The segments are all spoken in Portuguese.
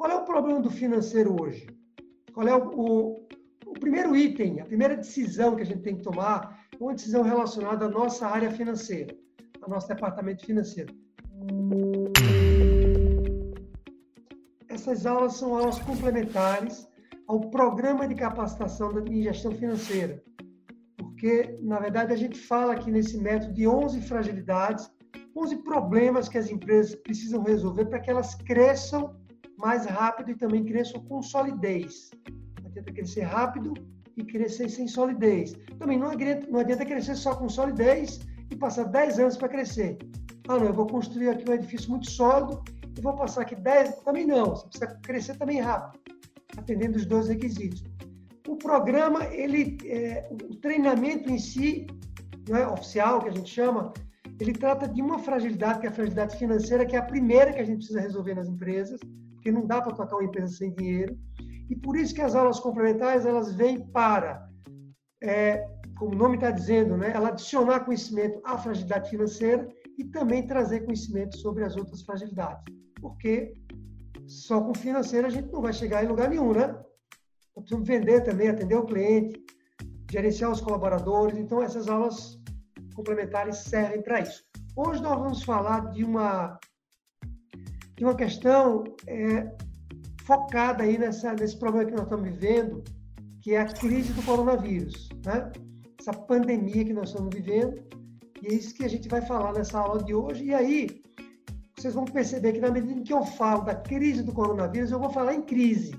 qual é o problema do financeiro hoje? Qual é o, o, o primeiro item, a primeira decisão que a gente tem que tomar é uma decisão relacionada à nossa área financeira, ao nosso departamento financeiro. Essas aulas são aulas complementares ao programa de capacitação em gestão financeira, porque, na verdade, a gente fala aqui nesse método de 11 fragilidades, 11 problemas que as empresas precisam resolver para que elas cresçam mais rápido e também cresçam com solidez. Não adianta crescer rápido e crescer sem solidez. Também não adianta, não adianta crescer só com solidez e passar 10 anos para crescer. Ah, não, eu vou construir aqui um edifício muito sólido e vou passar aqui 10. Também não, você precisa crescer também rápido, atendendo os dois requisitos. O programa, ele, é, o treinamento em si, não é oficial, que a gente chama, ele trata de uma fragilidade, que é a fragilidade financeira, que é a primeira que a gente precisa resolver nas empresas, porque não dá para tocar uma empresa sem dinheiro. E por isso que as aulas complementares, elas vêm para, é, como o nome está dizendo, né, ela adicionar conhecimento à fragilidade financeira e também trazer conhecimento sobre as outras fragilidades. Porque só com financeiro a gente não vai chegar em lugar nenhum, né? Nós precisamos vender também, atender o cliente, gerenciar os colaboradores. Então, essas aulas complementares servem para isso. Hoje nós vamos falar de uma, de uma questão é, focada aí nessa, nesse problema que nós estamos vivendo, que é a crise do coronavírus, né? essa pandemia que nós estamos vivendo. E é isso que a gente vai falar nessa aula de hoje. E aí, vocês vão perceber que na medida em que eu falo da crise do coronavírus, eu vou falar em crise.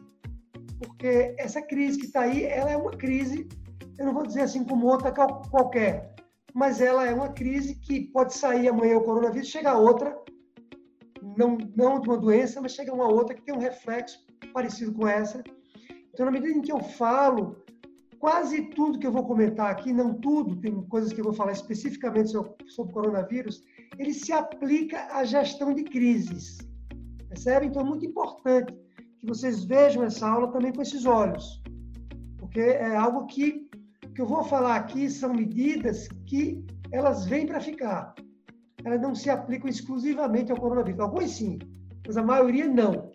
Porque essa crise que está aí, ela é uma crise, eu não vou dizer assim como outra qualquer mas ela é uma crise que pode sair amanhã o coronavírus, chega outra, não, não de uma doença, mas chega uma outra que tem um reflexo parecido com essa. Então, na medida em que eu falo, quase tudo que eu vou comentar aqui, não tudo, tem coisas que eu vou falar especificamente sobre, sobre coronavírus, ele se aplica à gestão de crises. Percebe? Então, é muito importante que vocês vejam essa aula também com esses olhos, porque é algo que que eu vou falar aqui são medidas que elas vêm para ficar. Elas não se aplicam exclusivamente ao coronavírus. Algumas sim, mas a maioria não.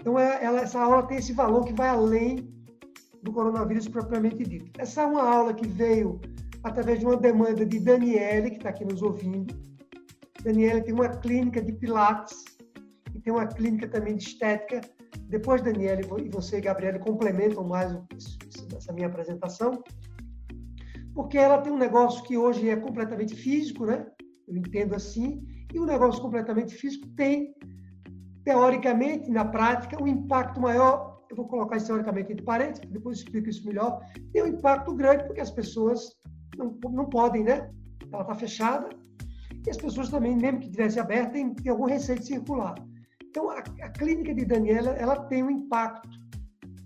Então, é, ela, essa aula tem esse valor que vai além do coronavírus propriamente dito. Essa é uma aula que veio através de uma demanda de Daniele, que está aqui nos ouvindo. Daniele tem uma clínica de Pilates e tem uma clínica também de estética. Depois, Daniele e você, Gabriele, complementam mais essa minha apresentação, porque ela tem um negócio que hoje é completamente físico, né? Eu entendo assim, e o um negócio completamente físico tem, teoricamente, na prática, um impacto maior. Eu vou colocar isso teoricamente entre parênteses, depois explico isso melhor. Tem um impacto grande porque as pessoas não, não podem, né? Ela está fechada e as pessoas também, mesmo que tivesse aberta, tem, tem algum receio de circular. Então, a, a clínica de Daniela, ela tem um impacto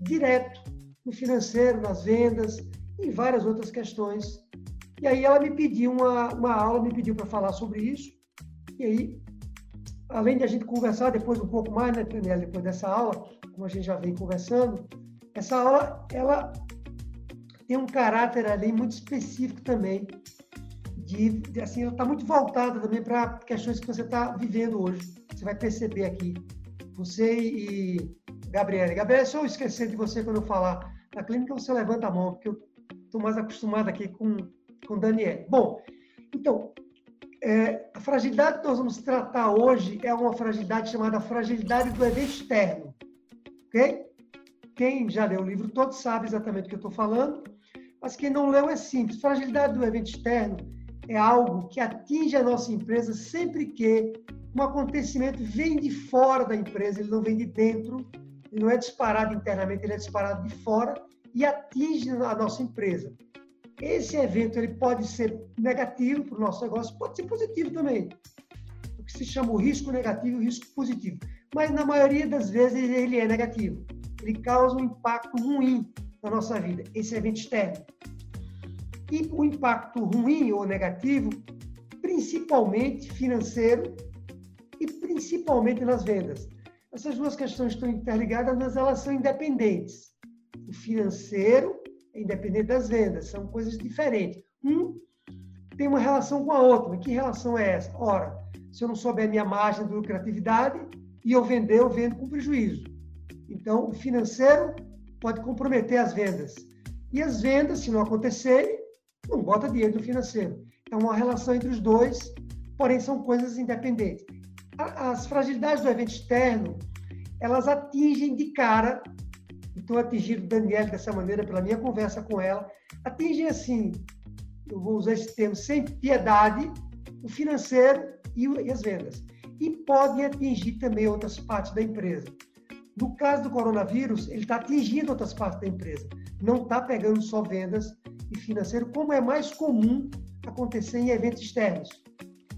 direto no financeiro, nas vendas e várias outras questões. E aí ela me pediu uma, uma aula, me pediu para falar sobre isso. E aí, além de a gente conversar depois um pouco mais, né, Daniela, depois dessa aula, como a gente já vem conversando, essa aula, ela tem um caráter ali muito específico também, de, de assim, ela está muito voltada também para questões que você está vivendo hoje. Você vai perceber aqui. Você e Gabriela. Gabriela, se eu esquecer de você quando eu falar na clínica, você levanta a mão, porque eu estou mais acostumado aqui com, com Daniel. Bom, então, é, a fragilidade que nós vamos tratar hoje é uma fragilidade chamada fragilidade do evento externo. Ok? Quem já leu o livro todo sabe exatamente o que eu estou falando, mas quem não leu é simples. Fragilidade do evento externo é algo que atinge a nossa empresa sempre que um acontecimento vem de fora da empresa, ele não vem de dentro ele não é disparado internamente, ele é disparado de fora e atinge a nossa empresa. Esse evento ele pode ser negativo para o nosso negócio, pode ser positivo também. O que se chama o risco negativo e o risco positivo. Mas na maioria das vezes ele é negativo. Ele causa um impacto ruim na nossa vida, esse evento externo. E o impacto ruim ou negativo, principalmente financeiro e principalmente nas vendas. Essas duas questões estão interligadas, mas elas são independentes. O financeiro independente das vendas, são coisas diferentes. Um tem uma relação com a outra. Mas que relação é essa? Ora, se eu não souber a minha margem de lucratividade, e eu vender, eu vendo com prejuízo. Então, o financeiro pode comprometer as vendas. E as vendas, se não acontecerem, não bota dinheiro no financeiro. Então, uma relação entre os dois, porém são coisas independentes. As fragilidades do evento externo, elas atingem de cara, estou atingindo Daniela dessa maneira pela minha conversa com ela, atingem assim, eu vou usar esse termo, sem piedade, o financeiro e, as vendas. E podem atingir também outras partes da empresa. No caso do coronavírus, ele está atingindo outras partes da empresa. Não está pegando só vendas e financeiro, como é mais comum acontecer em eventos externos.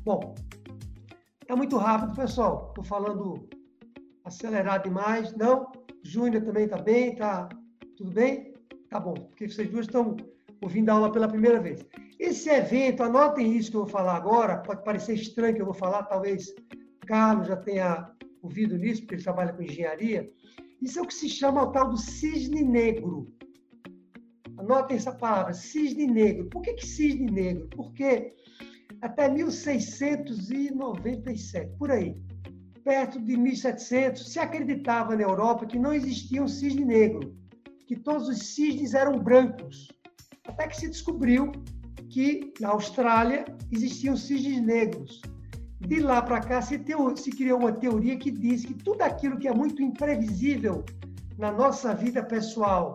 Bom, está muito rápido, pessoal. Estou falando acelerado demais. Não? Júnior também está bem? Está tudo bem? Tá bom, porque vocês duas estão ouvindo a aula pela primeira vez. Esse evento, anotem isso que eu vou falar agora, pode parecer estranho que eu vou falar, talvez Carlos já tenha ouvido nisso, porque ele trabalha com engenharia. Isso é o que se chama o tal do cisne negro. Anotem essa palavra, cisne negro. Por que, que cisne negro? Porque até 1697, por aí, perto de 1700, se acreditava na Europa que não existia um cisne negro, que todos os cisnes eram brancos. Até que se descobriu que na Austrália existiam cisnes negros. De lá para cá se, teo, se criou uma teoria que diz que tudo aquilo que é muito imprevisível na nossa vida pessoal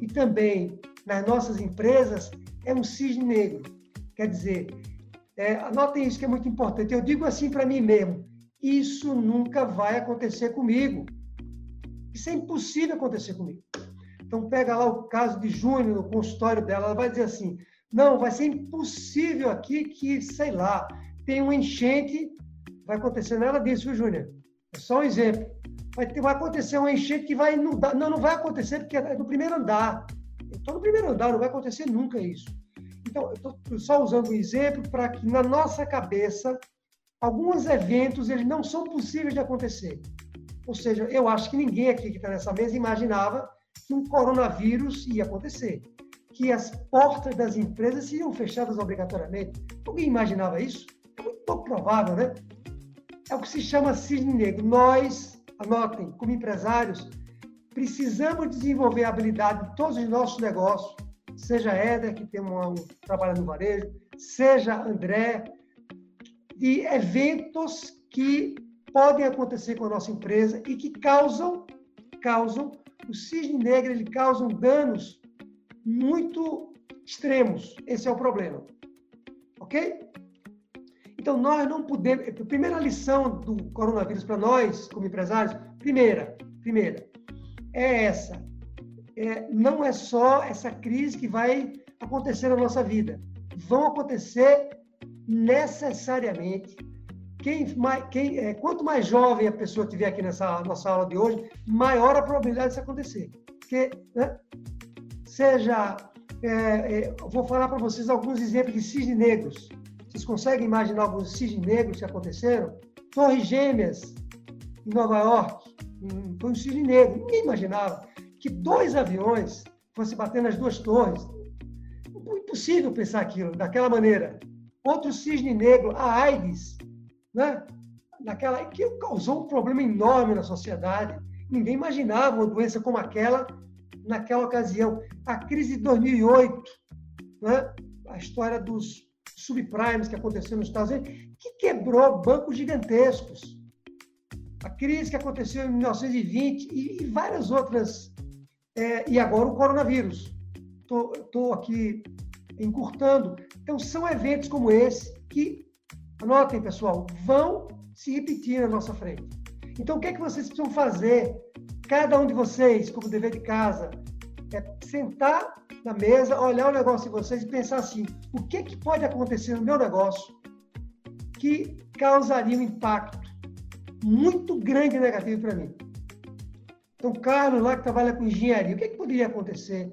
e também nas nossas empresas é um cisne negro. Quer dizer, é, anotem isso que é muito importante. Eu digo assim para mim mesmo: isso nunca vai acontecer comigo. Isso é impossível acontecer comigo. Então, pega lá o caso de Júnior no consultório dela, ela vai dizer assim: não, vai ser impossível aqui que, sei lá, tem um enchente, vai acontecer nada disso, viu, Júnior? É só um exemplo. Vai, ter, vai acontecer um enchente que vai inundar. Não, não vai acontecer porque é do primeiro andar. Eu estou no primeiro andar, não vai acontecer nunca isso. Então, eu estou só usando um exemplo para que na nossa cabeça, alguns eventos eles não são possíveis de acontecer. Ou seja, eu acho que ninguém aqui que está nessa mesa imaginava que um coronavírus ia acontecer que as portas das empresas seriam fechadas obrigatoriamente. Alguém imaginava isso? É muito pouco provável, né? É o que se chama cisne negro. Nós, anotem, como empresários, precisamos desenvolver a habilidade de todos os nossos negócios, seja Éder, que tem um, um trabalho no varejo, seja André, de eventos que podem acontecer com a nossa empresa e que causam, causam, o cisne negro, ele causa danos muito extremos. Esse é o problema. Ok? Então, nós não podemos. A primeira lição do coronavírus para nós, como empresários, primeira, primeira, é essa. É, não é só essa crise que vai acontecer na nossa vida. Vão acontecer necessariamente. Quem, quem, é, quanto mais jovem a pessoa tiver aqui nessa nossa aula de hoje, maior a probabilidade disso acontecer. Porque né, seja. É, é, vou falar para vocês alguns exemplos de cisne negros. Vocês conseguem imaginar alguns cisnes negros que aconteceram? Torres Gêmeas, em Nova York, foi um cisne negro. Ninguém imaginava que dois aviões fossem bater nas duas torres. Impossível pensar aquilo daquela maneira. Outro cisne negro, a AIDS, né? Naquela, que causou um problema enorme na sociedade. Ninguém imaginava uma doença como aquela naquela ocasião. A crise de 2008, né? a história dos subprimes que aconteceu nos Estados Unidos, que quebrou bancos gigantescos. A crise que aconteceu em 1920 e, e várias outras. É, e agora o coronavírus. Estou aqui encurtando. Então, são eventos como esse que, anotem, pessoal, vão se repetir na nossa frente. Então, o que é que vocês precisam fazer cada um de vocês, como dever de casa, é sentar na mesa, olhar o negócio de vocês e pensar assim: o que, que pode acontecer no meu negócio que causaria um impacto muito grande e negativo para mim? Então, Carlos, lá que trabalha com engenharia, o que, que poderia acontecer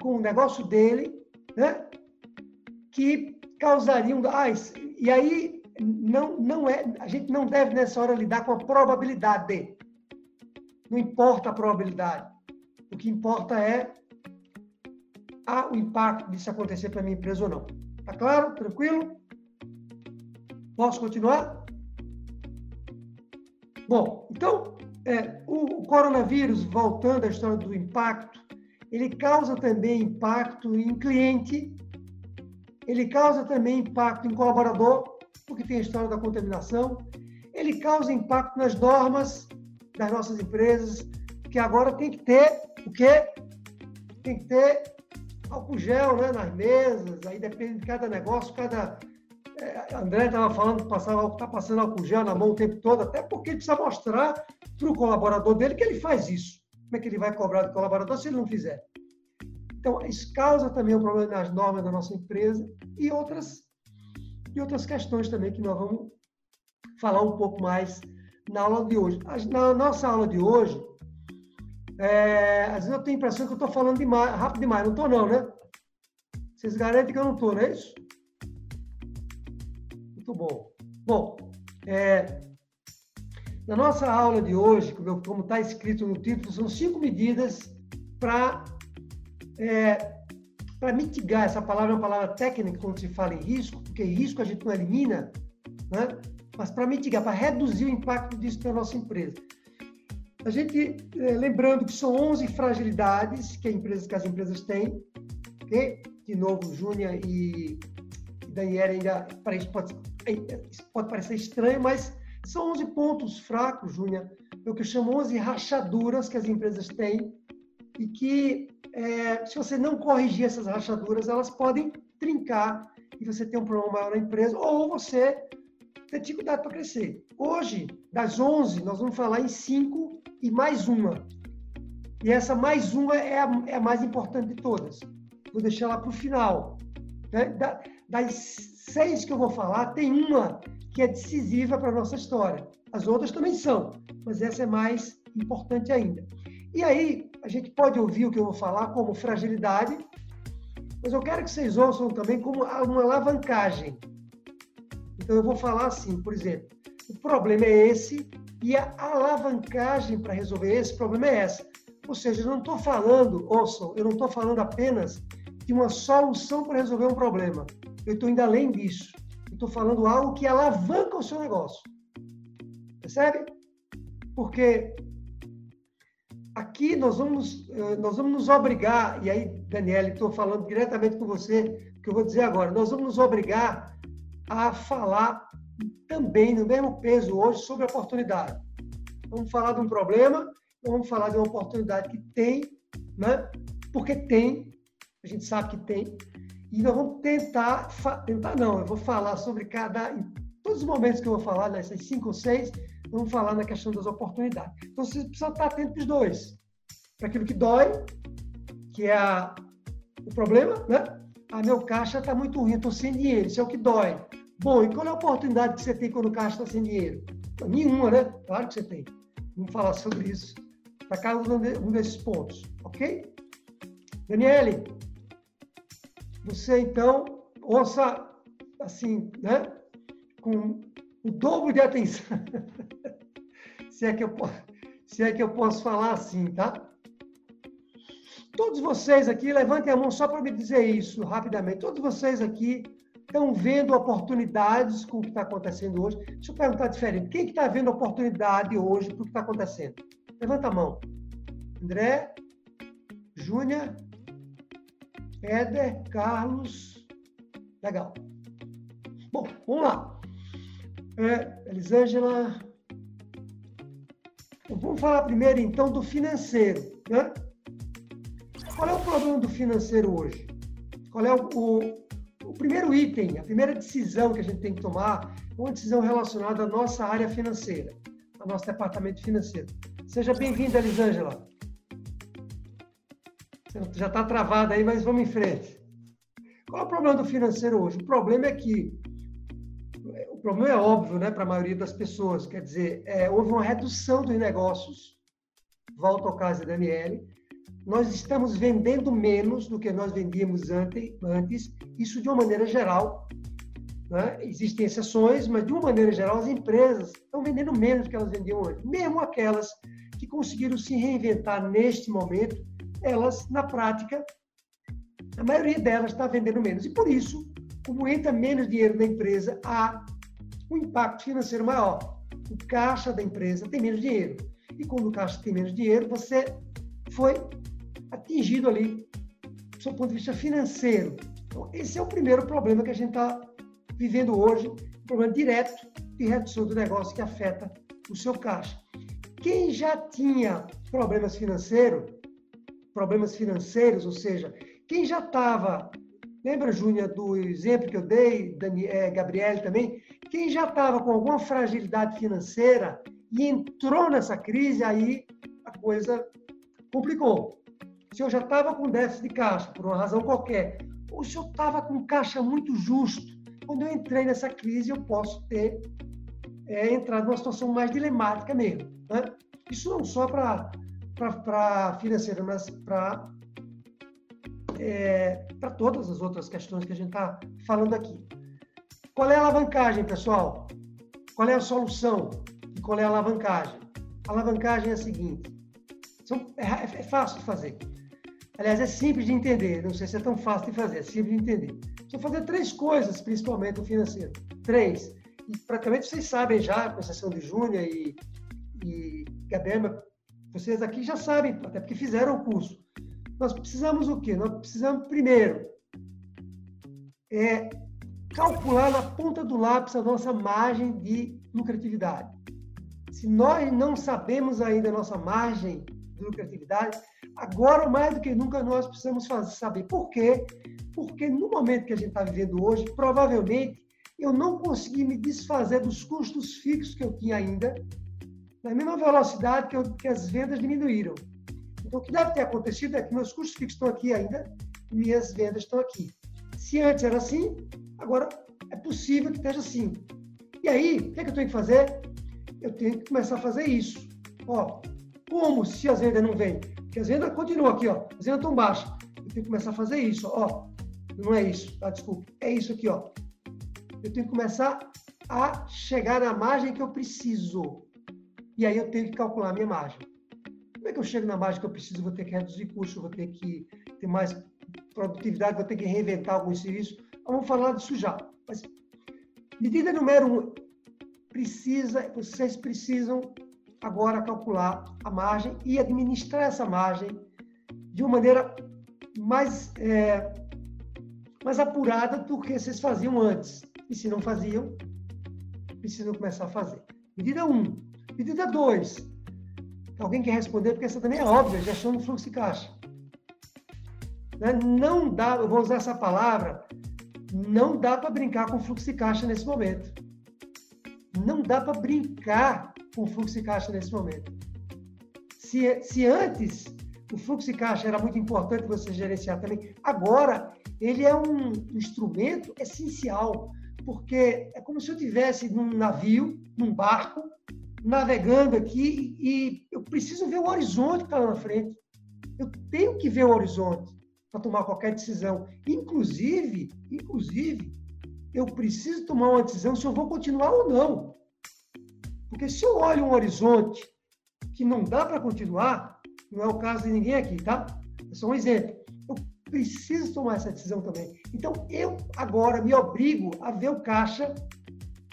com o negócio dele, né? Que causaria um. Ah, e aí, não, não é, a gente não deve nessa hora lidar com a probabilidade. Não importa a probabilidade. O que importa é a, o impacto disso acontecer para minha empresa ou não. Tá claro? Tranquilo? Posso continuar? Bom, então, é, o, o coronavírus, voltando à história do impacto, ele causa também impacto em cliente, ele causa também impacto em colaborador, porque tem a história da contaminação, ele causa impacto nas normas das nossas empresas, que agora tem que ter o quê? Tem que ter álcool gel né, nas mesas, aí depende de cada negócio, cada. É, André estava falando que está passando álcool gel na mão o tempo todo, até porque ele precisa mostrar para o colaborador dele que ele faz isso. Como é que ele vai cobrar do colaborador se ele não fizer? Então, isso causa também um problema nas normas da nossa empresa e outras, e outras questões também que nós vamos falar um pouco mais na aula de hoje. Na nossa aula de hoje, é, às vezes eu tenho a impressão que eu estou falando demais, rápido demais. Não estou, não, né? Vocês garantem que eu não estou, não é isso? Muito bom. Bom, é, na nossa aula de hoje, como está escrito no título, são cinco medidas para é, para mitigar. Essa palavra é uma palavra técnica quando se fala em risco, porque risco a gente não elimina, né? mas para mitigar, para reduzir o impacto disso na nossa empresa. A gente, é, lembrando que são 11 fragilidades que, empresa, que as empresas têm, ok? De novo, Júnia e Daniela ainda, para isso pode, pode parecer estranho, mas são 11 pontos fracos, Júnia, é o que eu chamo 11 rachaduras que as empresas têm e que, é, se você não corrigir essas rachaduras, elas podem trincar e você ter um problema maior na empresa ou você ter dificuldade para crescer. Hoje, das 11, nós vamos falar em 5 e mais uma. E essa mais uma é a, é a mais importante de todas. Vou deixar ela para o final. Né? Da, das seis que eu vou falar, tem uma que é decisiva para a nossa história. As outras também são, mas essa é mais importante ainda. E aí, a gente pode ouvir o que eu vou falar como fragilidade, mas eu quero que vocês ouçam também como uma alavancagem. Então, eu vou falar assim, por exemplo, o problema é esse e a alavancagem para resolver esse problema é essa. Ou seja, eu não estou falando, ouçam, eu não estou falando apenas de uma solução para resolver um problema. Eu estou indo além disso. Estou falando algo que alavanca o seu negócio. Percebe? Porque aqui nós vamos, eh, nós vamos nos obrigar, e aí, Daniela, estou falando diretamente com você, que eu vou dizer agora, nós vamos nos obrigar a falar também no mesmo peso hoje sobre a oportunidade. Vamos falar de um problema, vamos falar de uma oportunidade que tem, né? Porque tem, a gente sabe que tem, e nós vamos tentar, tentar não, eu vou falar sobre cada, em todos os momentos que eu vou falar, nessas cinco ou seis, vamos falar na questão das oportunidades. Então você precisa estar atento para os dois. Para aquilo que dói, que é a, o problema, né? Ah, meu caixa está muito ruim, estou sem dinheiro, isso é o que dói. Bom, e qual é a oportunidade que você tem quando o caixa está sem dinheiro? Nenhuma, né? Claro que você tem. Vamos falar sobre isso para cada um desses pontos, ok? Daniele, você então ouça assim, né? Com o dobro de atenção. se, é que eu, se é que eu posso falar assim, tá? Todos vocês aqui, levantem a mão só para me dizer isso rapidamente. Todos vocês aqui estão vendo oportunidades com o que está acontecendo hoje. Deixa eu perguntar diferente. Quem que está vendo oportunidade hoje para o que está acontecendo? Levanta a mão. André, Júnior, Éder, Carlos. Legal. Bom, vamos lá. É, Elisângela. Vamos falar primeiro, então, do financeiro. Né? Qual é o problema do financeiro hoje? Qual é o, o o primeiro item, a primeira decisão que a gente tem que tomar é uma decisão relacionada à nossa área financeira, ao nosso departamento financeiro. Seja bem-vinda, Elisângela. Você já está travada aí, mas vamos em frente. Qual é o problema do financeiro hoje? O problema é que problema é óbvio, né, para a maioria das pessoas. Quer dizer, é, houve uma redução dos negócios. Volto ao caso da Daniele nós estamos vendendo menos do que nós vendíamos antes, isso de uma maneira geral. Né? Existem exceções, mas de uma maneira geral, as empresas estão vendendo menos do que elas vendiam antes. Mesmo aquelas que conseguiram se reinventar neste momento, elas, na prática, a maioria delas está vendendo menos. E por isso, como entra menos dinheiro na empresa, há um impacto financeiro maior. o caixa da empresa tem menos dinheiro. E quando o caixa tem menos dinheiro, você foi atingido ali, do seu ponto de vista financeiro. Então, esse é o primeiro problema que a gente está vivendo hoje, um problema direto de redução do negócio que afeta o seu caixa. Quem já tinha problemas financeiros, problemas financeiros, ou seja, quem já estava, lembra, Júnior, do exemplo que eu dei, Dani, é, Gabriele também, quem já estava com alguma fragilidade financeira e entrou nessa crise, aí a coisa complicou. Se eu já estava com déficit de caixa, por uma razão qualquer, ou se eu estava com caixa muito justo, quando eu entrei nessa crise, eu posso ter é, entrado numa situação mais dilemática mesmo. Né? Isso não só para financeira, mas para é, para todas as outras questões que a gente está falando aqui. Qual é a alavancagem, pessoal? Qual é a solução? E qual é a alavancagem? A alavancagem é a seguinte: são, é, é, fácil de fazer. Aliás, é simples de entender. Não sei se é tão fácil de fazer, é simples de entender. Só fazer três coisas, principalmente no financeiro. Três. E praticamente vocês sabem já, com exceção de Júnior e, e Gabriel, vocês aqui já sabem, até porque fizeram o curso. Nós precisamos o quê? Nós precisamos, primeiro, é calcular na ponta do lápis a nossa margem de lucratividade. Se nós não sabemos ainda a nossa margem de lucratividade, agora mais do que nunca nós precisamos fazer, saber por quê. Porque no momento que a gente está vivendo hoje, provavelmente eu não consegui me desfazer dos custos fixos que eu tinha ainda, na mesma velocidade que, eu, que as vendas diminuíram. Então, o que deve ter acontecido é que meus custos fixos estão aqui ainda e minhas vendas estão aqui. Se antes era assim, agora é possível que esteja assim. E aí, o que, é que eu tenho que fazer? Eu tenho que começar a fazer isso. Ó, como se as vendas não vêm? Porque as vendas continuam aqui, ó. As vendas estão baixas. Eu tenho que começar a fazer isso, ó. Não é isso, tá? Desculpa. É isso aqui, ó. Eu tenho que começar a chegar na margem que eu preciso. E aí eu tenho que calcular a minha margem. Como é que eu chego na margem que eu preciso? Vou ter que reduzir custo, vou ter que ter mais produtividade, vou ter que reinventar alguns serviços. Vamos falar disso já. Mas, medida número um, precisa, vocês precisam agora calcular a margem e administrar essa margem de uma maneira mais, é, mais apurada do que vocês faziam antes. E se não faziam, precisam começar a fazer. Medida 1. Um. Medida 2. Alguém quer responder, porque essa também é óbvia, gestão do fluxo de caixa. Né? Não dá, eu vou usar essa palavra, não dá para brincar com fluxo de caixa nesse momento. Não dá para brincar com fluxo de caixa nesse momento. Se, se antes o fluxo de caixa era muito importante você gerenciar também, agora ele é um instrumento essencial, porque é como se eu tivesse num navio, num barco, navegando aqui e eu preciso ver o horizonte que está lá na frente. Eu tenho que ver o horizonte para tomar qualquer decisão. Inclusive, inclusive, eu preciso tomar uma decisão se eu vou continuar ou não. Porque se eu olho um horizonte que não dá para continuar, não é o caso de ninguém aqui, tá? É só um exemplo. Eu preciso tomar essa decisão também. Então, eu agora me obrigo a ver o caixa.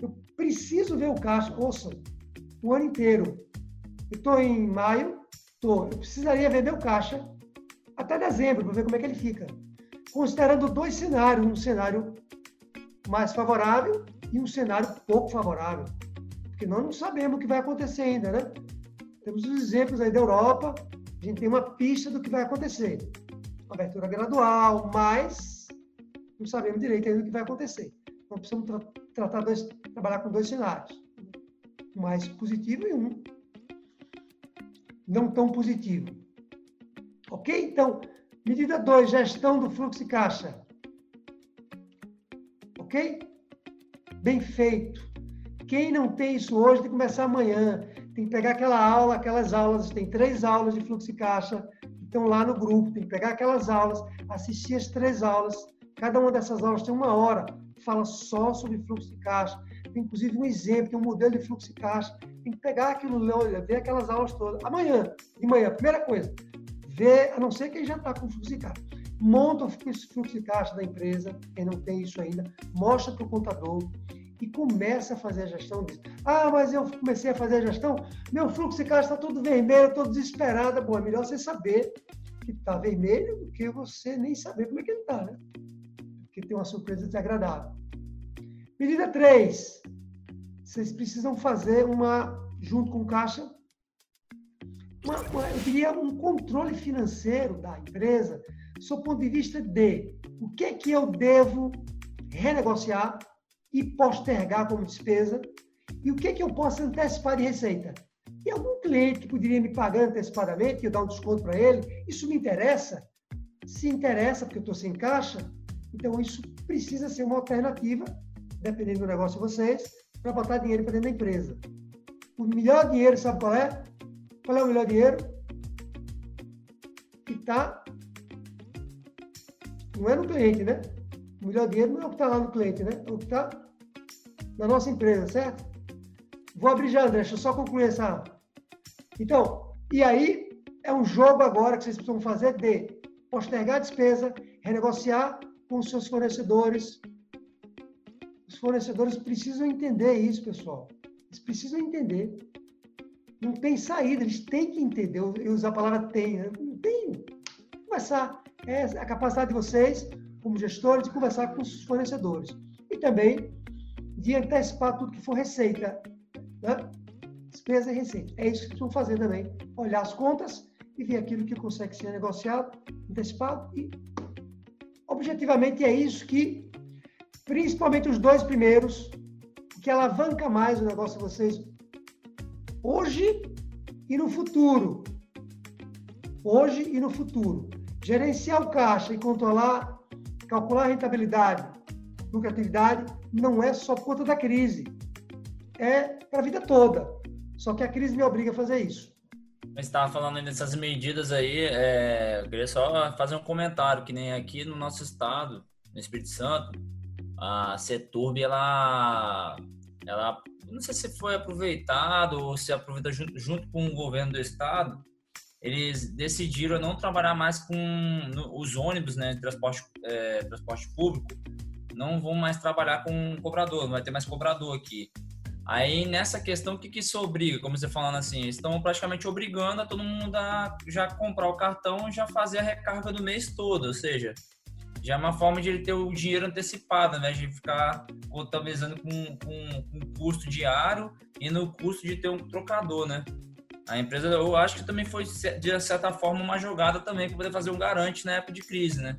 Eu preciso ver o caixa, ouça, o ano inteiro. Eu estou em maio, tô, eu precisaria ver meu caixa até dezembro, para ver como é que ele fica. Considerando dois cenários, um cenário mais favorável e um cenário pouco favorável. Porque nós não sabemos o que vai acontecer ainda, né? Temos os exemplos aí da Europa, a gente tem uma pista do que vai acontecer. Abertura gradual, mas não sabemos direito ainda o que vai acontecer. Então precisamos tra tratar dois, trabalhar com dois cenários. Um mais positivo e um não tão positivo. Ok? Então, medida 2, gestão do fluxo de caixa. Ok? Bem feito. Quem não tem isso hoje tem que começar amanhã. Tem que pegar aquela aula, aquelas aulas, tem três aulas de fluxo de caixa que estão lá no grupo. Tem que pegar aquelas aulas, assistir as três aulas. Cada uma dessas aulas tem uma hora, fala só sobre fluxo de caixa. Tem inclusive um exemplo, tem um modelo de fluxo de caixa. Tem que pegar aquilo, ver aquelas aulas todas. Amanhã, de manhã, primeira coisa, vê, a não ser quem já está com fluxo de caixa. Monta o fluxo de caixa da empresa, quem não tem isso ainda, mostra para o contador e comece a fazer a gestão disso. Ah, mas eu comecei a fazer a gestão, meu fluxo de caixa está todo vermelho, estou desesperada. Bom, é melhor você saber que está vermelho do que você nem saber como é que ele está, né? Porque tem uma surpresa desagradável. Medida 3. Vocês precisam fazer uma, junto com o caixa, uma, uma, eu diria um controle financeiro da empresa, sob ponto de vista de o que é que eu devo renegociar e postergar como despesa e o que é que eu posso antecipar de receita. E algum cliente que poderia me pagar antecipadamente, eu dar um desconto para ele, isso me interessa? Se interessa, porque eu estou sem caixa, então isso precisa ser uma alternativa, dependendo do negócio de vocês, para botar dinheiro para dentro da empresa. O melhor dinheiro, sabe qual é? Qual é o melhor dinheiro? Que está. Não é no cliente, né? O melhor dinheiro não é o que está lá no cliente, né? É o que está na nossa empresa, certo? Vou abrir já, André, deixa eu só concluir essa. Então, e aí é um jogo agora que vocês precisam fazer de postergar a despesa, renegociar com os seus fornecedores. Os fornecedores precisam entender isso, pessoal. Eles precisam entender. Não tem saída, eles têm que entender. Eu usar a palavra tem, né? não tem. Conversar. É a capacidade de vocês, como gestores, de conversar com os fornecedores. E também de antecipar tudo que for receita. Né? Despesa e receita. É isso que vão fazer também. Olhar as contas e ver aquilo que consegue ser negociado, antecipado e objetivamente é isso que, principalmente os dois primeiros, que alavanca mais o negócio de vocês hoje e no futuro. Hoje e no futuro. Gerenciar o caixa e controlar, calcular a rentabilidade, lucratividade, não é só por conta da crise. É para a vida toda. Só que a crise me obriga a fazer isso. Você estava falando dessas medidas aí, é, eu queria só fazer um comentário, que nem aqui no nosso estado, no Espírito Santo, a Seturb, ela, ela não sei se foi aproveitado ou se aproveita junto, junto com o governo do estado, eles decidiram não trabalhar mais com os ônibus, né, transporte, é, transporte público, não vão mais trabalhar com cobrador, não vai ter mais cobrador aqui. Aí nessa questão, o que, que isso obriga? Como você falando assim, estão praticamente obrigando a todo mundo a já comprar o cartão e já fazer a recarga do mês todo, ou seja, já é uma forma de ele ter o dinheiro antecipado, né? De ficar contabilizando com, com, com custo diário e no custo de ter um trocador, né? A empresa, eu acho que também foi, de certa forma, uma jogada também para poder fazer um garante na época de crise, né?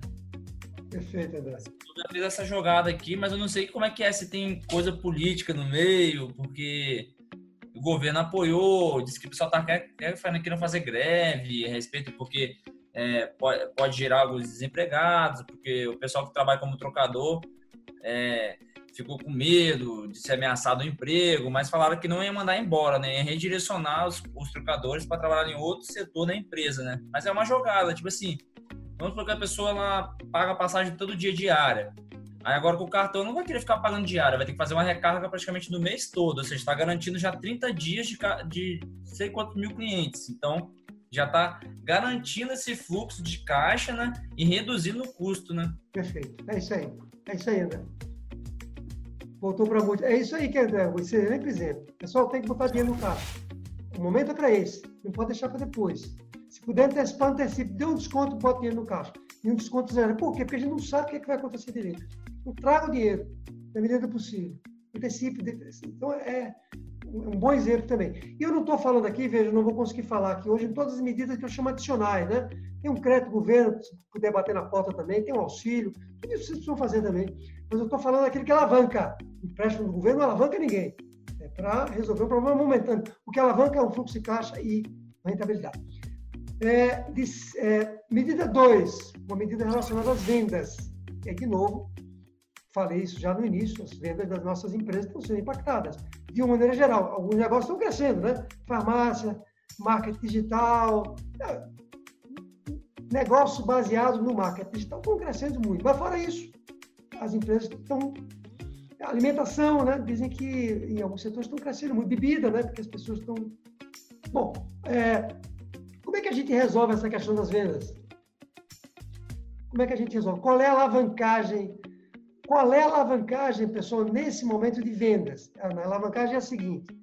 Perfeito, André. Eu já fiz essa jogada aqui, mas eu não sei como é que é, se tem coisa política no meio, porque o governo apoiou, disse que o pessoal está querendo fazer greve a respeito, porque é, pode, pode gerar alguns desempregados, porque o pessoal que trabalha como trocador é, ficou com medo de ser ameaçado o emprego, mas falaram que não ia mandar embora, né? Ia redirecionar os, os trocadores para trabalhar em outro setor da empresa, né? Mas é uma jogada, tipo assim, vamos supor que a pessoa ela paga passagem todo dia diária. Aí agora com o cartão não vai querer ficar pagando diária, vai ter que fazer uma recarga praticamente no mês todo, ou seja, está garantindo já 30 dias de, de sei quantos mil clientes. Então, já está garantindo esse fluxo de caixa, né? E reduzindo o custo, né? Perfeito. É isso aí. É isso aí, André. Voltou para muito. É isso aí que André, você sempre exemplo. Pessoal, tem que botar dinheiro no caixa. O momento é para esse. Não pode deixar para depois. Se puder antecipar, antecipe. Dê um desconto, bota dinheiro no caixa. E um desconto zero. Por quê? Porque a gente não sabe o que, é que vai acontecer direito. Então, traga o dinheiro, na medida do possível. Antecipe. Então, é, um bom exemplo também. E eu não estou falando aqui, veja, não vou conseguir falar aqui hoje em todas as medidas que eu chamo adicionais, né? Tem um crédito governo, se puder bater na porta também, tem um auxílio, tudo isso vocês precisam fazer também. Mas eu estou falando daquele que alavanca. O empréstimo do governo não alavanca ninguém. É para resolver um problema momentâneo. O que alavanca é o fluxo de caixa e rentabilidade. É, de, é, medida 2, uma medida relacionada às vendas. E, de novo, falei isso já no início, as vendas das nossas empresas estão sendo impactadas de uma maneira geral. Alguns negócios estão crescendo, né? Farmácia, marketing digital, é, negócios baseados no marketing digital estão crescendo muito. Mas fora isso, as empresas estão alimentação, né? Dizem que em alguns setores estão crescendo muito, bebida, né? Porque as pessoas estão. Bom, é... como é que a gente resolve essa questão das vendas? Como é que a gente resolve? Qual é a alavancagem qual é a alavancagem, pessoal, nesse momento de vendas? A alavancagem é a seguinte: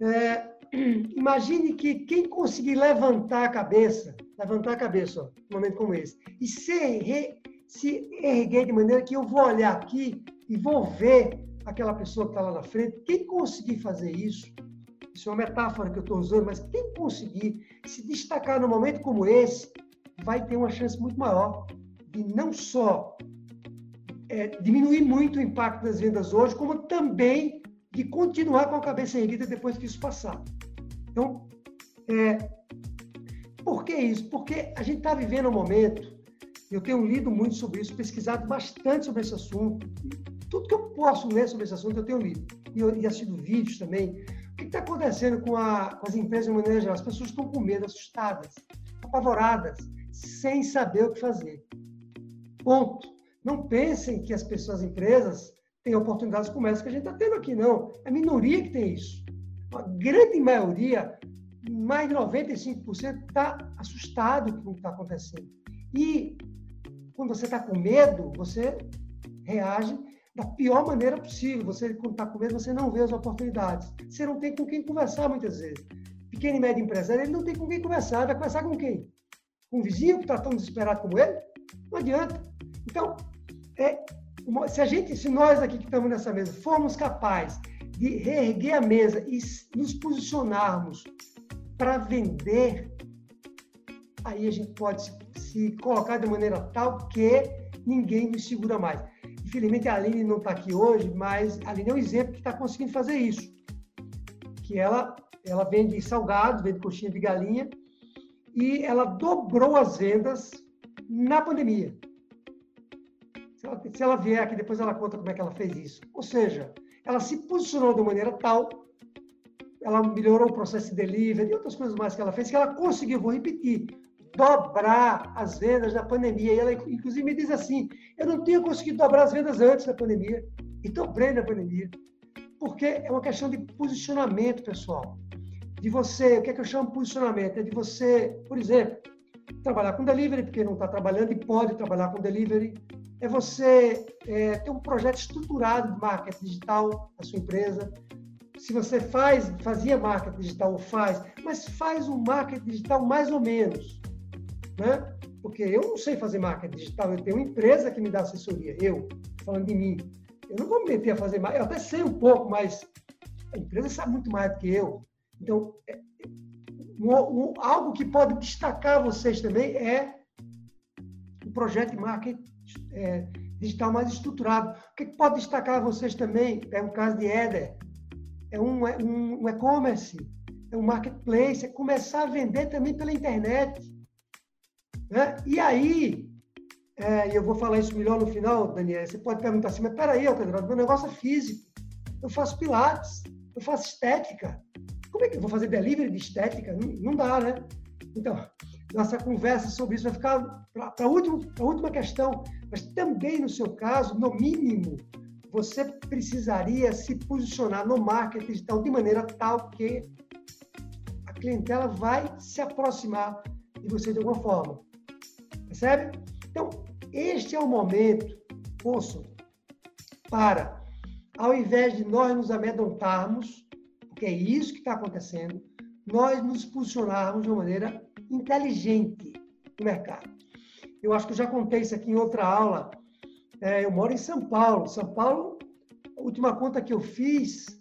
é, imagine que quem conseguir levantar a cabeça, levantar a cabeça, ó, num momento como esse, e se, se erguer de maneira que eu vou olhar aqui e vou ver aquela pessoa que está lá na frente, quem conseguir fazer isso, isso é uma metáfora que eu estou usando, mas quem conseguir se destacar num momento como esse, vai ter uma chance muito maior de não só é, diminuir muito o impacto das vendas hoje, como também de continuar com a cabeça erguida depois que isso passar. Então, é, por que isso? Porque a gente está vivendo um momento, eu tenho lido muito sobre isso, pesquisado bastante sobre esse assunto, tudo que eu posso ler sobre esse assunto eu tenho lido, e, eu, e assistido vídeos também. O que está acontecendo com, a, com as empresas de maneira geral? As pessoas estão com medo, assustadas, apavoradas, sem saber o que fazer. Ponto. Não pensem que as pessoas, as empresas, têm oportunidades como essa que a gente está tendo aqui, não. É a minoria que tem isso. A grande maioria, mais de 95%, está assustado com o que está acontecendo. E quando você está com medo, você reage da pior maneira possível. Você, quando está com medo, você não vê as oportunidades. Você não tem com quem conversar muitas vezes. Pequeno e médio empresário, ele não tem com quem conversar. Vai conversar com quem? Com um vizinho que está tão desesperado como ele? Não adianta. Então, é, se a gente, se nós aqui que estamos nessa mesa formos capazes de reerguer a mesa e nos posicionarmos para vender, aí a gente pode se, se, colocar de maneira tal que ninguém nos segura mais. Infelizmente a Aline não está aqui hoje, mas a Aline é um exemplo que está conseguindo fazer isso. Que ela, ela vende salgados, vende coxinha de galinha, e ela dobrou as vendas na pandemia. Ela, se ela vier aqui, depois ela conta como é que ela fez isso. Ou seja, ela se posicionou de maneira tal, ela melhorou o processo de delivery e outras coisas mais que ela fez, que ela conseguiu, vou repetir, dobrar as vendas na pandemia. E ela, inclusive, me diz assim: eu não tinha conseguido dobrar as vendas antes da pandemia, e dobrei na pandemia. Porque é uma questão de posicionamento, pessoal. De você, o que é que eu chamo de posicionamento? É de você, por exemplo, trabalhar com delivery, porque não está trabalhando e pode trabalhar com delivery, é você é, ter um projeto estruturado de marketing digital na sua empresa. Se você faz, fazia marketing digital ou faz, mas faz um marketing digital mais ou menos, né? Porque eu não sei fazer marketing digital, eu tenho uma empresa que me dá assessoria, eu, falando de mim. Eu não vou me meter a fazer mais, eu até sei um pouco, mas a empresa sabe muito mais do que eu. Então, é, um, um, algo que pode destacar vocês também é o projeto de marketing é, digital mais estruturado. O que pode destacar vocês também é o caso de Eder, é um, é um e-commerce, é um marketplace, é começar a vender também pela internet. Né? E aí, é, eu vou falar isso melhor no final, Daniel, você pode perguntar assim, mas peraí, Pedro, meu negócio é físico, eu faço pilates, eu faço estética, como é que eu vou fazer delivery de estética? Não, não dá, né? Então, nossa conversa sobre isso vai ficar para a última, questão, mas também no seu caso, no mínimo, você precisaria se posicionar no marketing digital de maneira tal que a clientela vai se aproximar de você de alguma forma. Percebe? Então, este é o momento, ouçam, para, ao invés de nós nos amedrontarmos, porque é isso que está acontecendo, nós nos posicionarmos de uma maneira inteligente no mercado. Eu acho que eu já contei isso aqui em outra aula. É, eu moro em São Paulo. São Paulo, a última conta que eu fiz,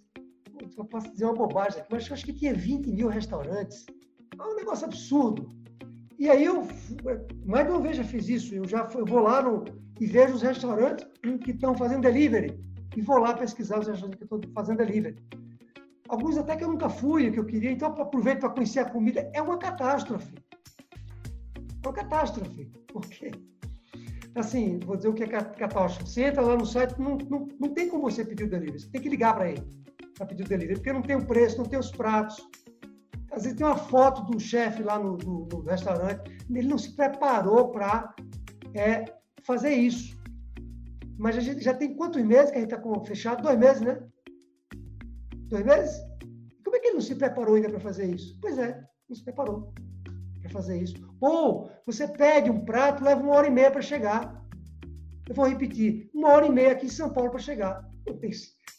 eu posso dizer uma bobagem aqui, mas eu acho que tinha 20 mil restaurantes. É um negócio absurdo. E aí eu, mais de uma vez já fiz isso. Eu já eu vou lá no, e vejo os restaurantes que estão fazendo delivery. E vou lá pesquisar os restaurantes que estão fazendo delivery. Alguns até que eu nunca fui, que eu queria, então aproveito para conhecer a comida. É uma catástrofe. É uma catástrofe. Por quê? Assim, vou dizer o que é catástrofe. Você entra lá no site, não, não, não tem como você pedir o delivery. Você tem que ligar para ele para pedir o delivery, porque não tem o preço, não tem os pratos. Às vezes tem uma foto do chefe lá no, no, no, restaurante, ele não se preparou para é, fazer isso. Mas a gente já tem quantos meses que a gente está fechado? Dois meses, né? Dois meses? Como é que ele não se preparou ainda para fazer isso? Pois é, não se preparou para fazer isso. Ou você pede um prato, leva uma hora e meia para chegar. Eu vou repetir, uma hora e meia aqui em São Paulo para chegar. Não tem,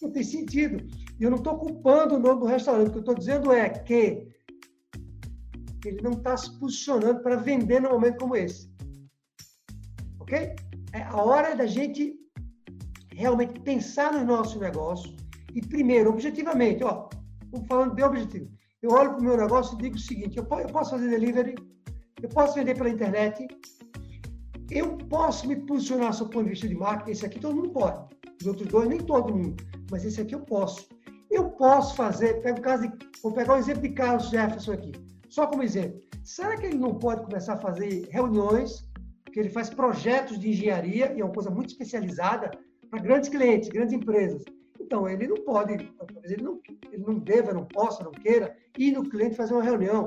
não tem sentido. E eu não estou culpando o nome do restaurante. O que eu estou dizendo é que ele não está se posicionando para vender num momento como esse. Ok? É a hora da gente realmente pensar no nosso negócio e, primeiro, objetivamente, ó, falando bem objetivo, eu olho para o meu negócio e digo o seguinte: eu posso fazer delivery, eu posso vender pela internet, eu posso me posicionar sob o ponto de vista de marketing. Esse aqui todo mundo pode. Os outros dois, nem todo mundo. Mas esse aqui eu posso. Eu posso fazer, pego caso de, vou pegar o exemplo de Carlos Jefferson aqui, só como exemplo. Será que ele não pode começar a fazer reuniões, que ele faz projetos de engenharia, e é uma coisa muito especializada, para grandes clientes, grandes empresas. Então, ele não pode, talvez ele não, ele não deva, não possa, não queira ir no cliente fazer uma reunião.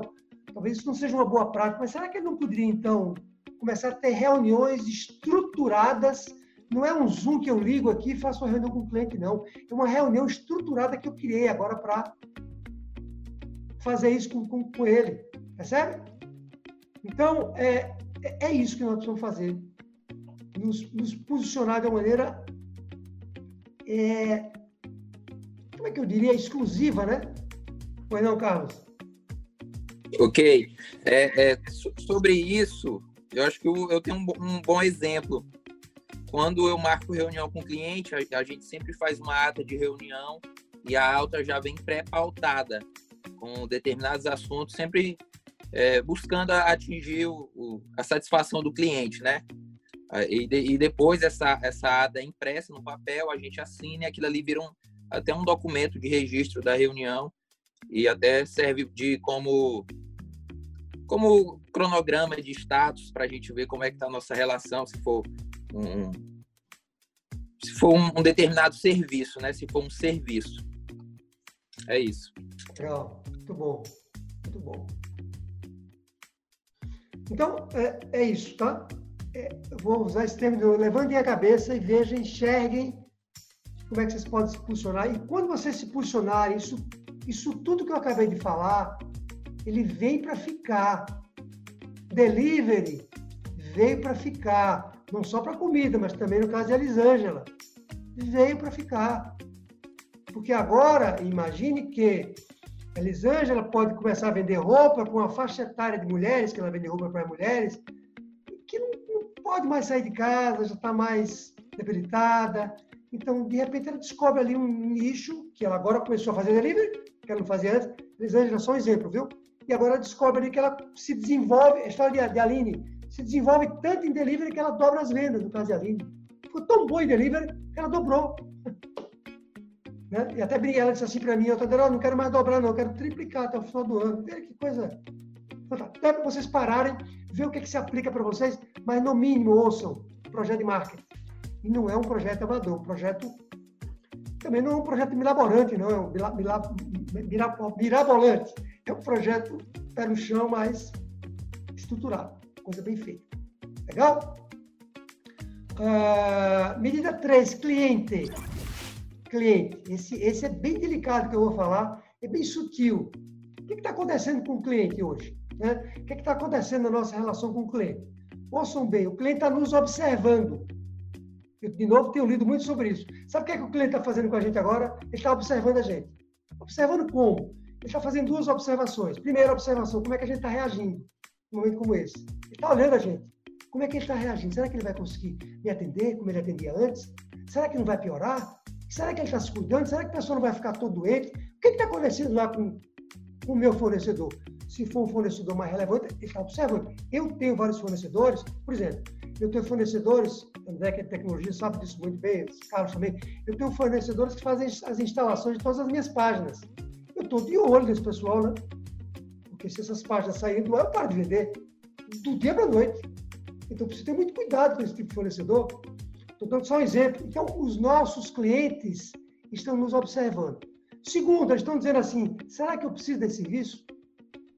Talvez isso não seja uma boa prática, mas será que ele não poderia, então, começar a ter reuniões estruturadas? Não é um Zoom que eu ligo aqui e faço uma reunião com o cliente, não. É uma reunião estruturada que eu criei agora para fazer isso com, com, com ele. Percebe? Então, é, é isso que nós precisamos fazer. Nos, nos posicionar de uma maneira é, como é que eu diria, exclusiva, né? Pois não, Carlos? Ok. É, é, sobre isso, eu acho que eu, eu tenho um, um, bom exemplo. Quando eu marco reunião com o cliente, a, a, gente sempre faz uma ata de reunião e a alta já vem pré-pautada com determinados assuntos, sempre é, buscando atingir o, o, a satisfação do cliente, né? E, de, e, depois essa, essa ata é impressa no papel, a gente assina e aquilo ali vira um, até um documento de registro da reunião e até serve de como como cronograma de status para a gente ver como é que está a nossa relação, se for um, se for um, um, determinado serviço, né? Se for um serviço. É isso. Legal, muito bom, muito bom. Então, é, é isso, tá? É, vou usar esse termo, levantem a cabeça e vejam, enxerguem como é que vocês podem se posicionar. E quando vocês se posicionarem, isso, isso tudo que eu acabei de falar, ele vem para ficar. Delivery veio para ficar, não só para comida, mas também no caso de Elisângela, veio para ficar. Porque agora, imagine que a Elisângela pode começar a vender roupa para uma faixa etária de mulheres, que ela vende roupa para mulheres, que não, não pode mais sair de casa, já está mais debilitada. Então, de repente, ela descobre ali um nicho que ela agora começou a fazer delivery, que ela não fazia antes. Elisângela, só um exemplo, viu? E agora descobre ali que ela se desenvolve, a história de, Aline, se desenvolve tanto em delivery que ela dobra as vendas, no caso de Aline. Ficou tão boa em delivery que ela dobrou. Né? E até ela disse assim para mim, eu dizendo, não quero mais dobrar não, eu quero triplicar até o final do ano. Veja que coisa... Até para vocês pararem, ver o que, é que se aplica para vocês, mas no mínimo ouçam o projeto de marketing. E não é um projeto amador, um projeto também não é um projeto milaborante, não é um mirabolante. É um projeto pé no chão, mas estruturado, coisa bem feita. Legal? Uh, medida 3, cliente. Cliente. Esse, esse é bem delicado que eu vou falar, é bem sutil. O que está acontecendo com o cliente hoje? Né? O que está acontecendo na nossa relação com o cliente? Ouçam bem, o cliente está nos observando. Eu, de novo, tenho lido muito sobre isso. Sabe o que, é que o cliente está fazendo com a gente agora? Ele está observando a gente. Observando como? Ele está fazendo duas observações. Primeira observação, como é que a gente está reagindo num momento como esse? Ele está olhando a gente. Como é que ele está reagindo? Será que ele vai conseguir me atender como ele atendia antes? Será que não vai piorar? Será que ele está se cuidando? Será que a pessoa não vai ficar todo doente? O que está acontecendo lá com, o meu fornecedor? Se for um fornecedor mais relevante, ele está observando. Eu tenho vários fornecedores, por exemplo, eu tenho fornecedores, André, que é tecnologia, sabe disso muito bem, os Carlos também. Eu tenho fornecedores que fazem as instalações de todas as minhas páginas. Eu estou de olho nesse pessoal, né? Porque se essas páginas saírem do ar, eu paro de vender. Do dia para a noite. Então, preciso ter muito cuidado com esse tipo de fornecedor. Estou dando só um exemplo. Então, os nossos clientes estão nos observando. Segundo, eles estão dizendo assim: será que eu preciso desse serviço?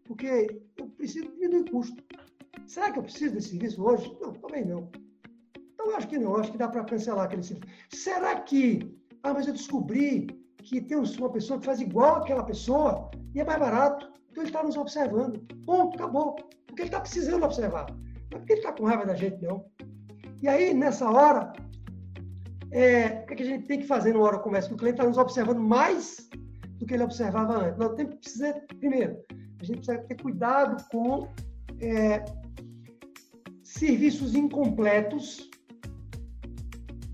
Porque eu preciso diminuir o custo. Será que eu preciso desse serviço hoje? Não, também não. Então, eu acho que não. Acho que dá para cancelar aquele serviço. Será que. Ah, mas eu descobri que tem uma pessoa que faz igual aquela pessoa e é mais barato. Então, ele está nos observando. Ponto, acabou. Porque ele está precisando observar. Não é porque ele está com raiva da gente, não. E aí, nessa hora, é, o que a gente tem que fazer no hora começa? Que o cliente está nos observando mais do que ele observava antes. Nós temos que precisar, primeiro, a gente precisa ter cuidado com é, serviços incompletos,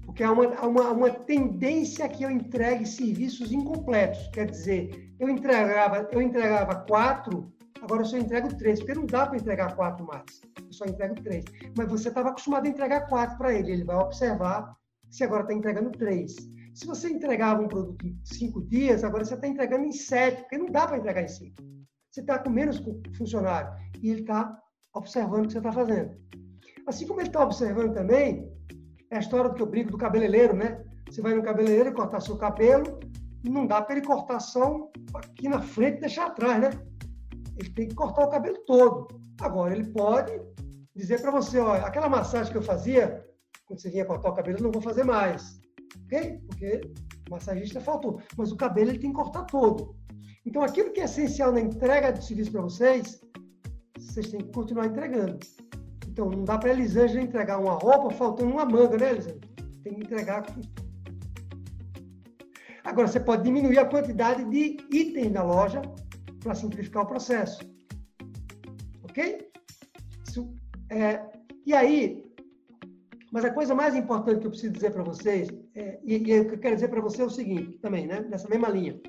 porque há uma, uma, uma tendência que eu entregue serviços incompletos. Quer dizer, eu entregava, eu entregava quatro, agora eu só entrego três, porque não dá para entregar quatro mais. Eu só entrego três. Mas você estava acostumado a entregar quatro para ele, ele vai observar se agora está entregando três. Se você entregava um produto em cinco dias, agora você está entregando em sete, porque não dá para entregar em cinco. Você está com menos funcionário e ele está observando o que você está fazendo. Assim como ele está observando também, é a história do que eu brinco do cabeleireiro, né? Você vai no cabeleireiro cortar seu cabelo, não dá para ele cortar só aqui na frente e deixar atrás, né? Ele tem que cortar o cabelo todo. Agora, ele pode dizer para você, olha, aquela massagem que eu fazia, quando você vinha cortar o cabelo, eu não vou fazer mais. Ok? Porque o massagista faltou. Mas o cabelo ele tem que cortar todo. Então, aquilo que é essencial na entrega de serviço para vocês, vocês têm que continuar entregando. Então, não dá para a Elisângela entregar uma roupa faltando uma manga, né, Elisângela? Tem que entregar. Agora, você pode diminuir a quantidade de itens da loja para simplificar o processo. Ok? Isso, é, e aí, mas a coisa mais importante que eu preciso dizer para vocês, é, e, e, o que eu quero dizer para você é o seguinte, também, né? Nessa mesma linha.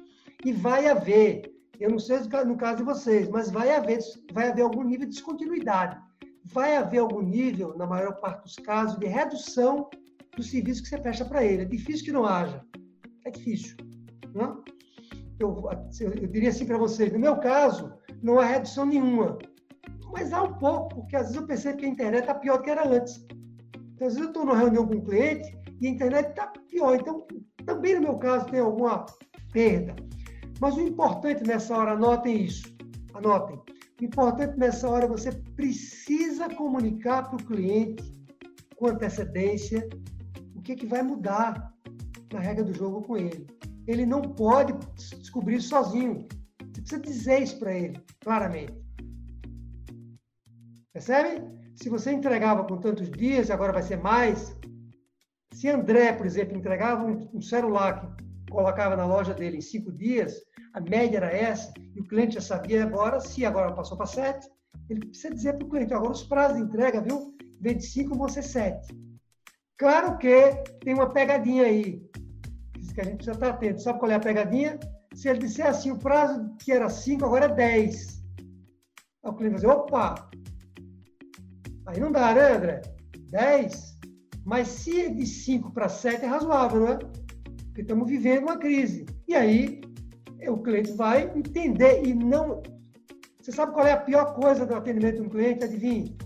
E vai haver, eu não sei no caso de vocês, mas vai haver, vai haver algum nível de descontinuidade. Vai haver algum nível, na maior parte dos casos, de redução do serviço que você presta para ele. É difícil que não haja. É difícil. Né? Eu, eu diria assim para vocês, no meu caso, não há redução nenhuma. Mas há um pouco, porque às vezes eu percebo que a internet está pior do que era antes. Então, às vezes eu estou numa reunião com um cliente e a internet está pior. Então, também no meu caso tem alguma perda. Mas o importante nessa hora, anotem isso, anotem. Importante nessa hora, você precisa comunicar para o cliente com antecedência o que, que vai mudar na regra do jogo com ele. Ele não pode descobrir sozinho. Você precisa dizer isso para ele, claramente. Percebe? Se você entregava com tantos dias, agora vai ser mais. Se André, por exemplo, entregava um celular que colocava na loja dele em cinco dias, a média era essa, e o cliente já sabia agora, se agora passou para sete, ele precisa dizer para o cliente, agora os prazos de entrega, viu? Em vez de cinco, vão ser sete. Claro que tem uma pegadinha aí, que a gente precisa estar atento. Sabe qual é a pegadinha? Se ele disser assim, o prazo que era cinco, agora é dez. Aí o cliente vai dizer, opa, aí não dá, né, André? Dez. Mas se é de cinco para sete, é razoável, não é? Porque estamos vivendo uma crise. E aí o cliente vai entender e não. Você sabe qual é a pior coisa do atendimento de um cliente? Adivinhe?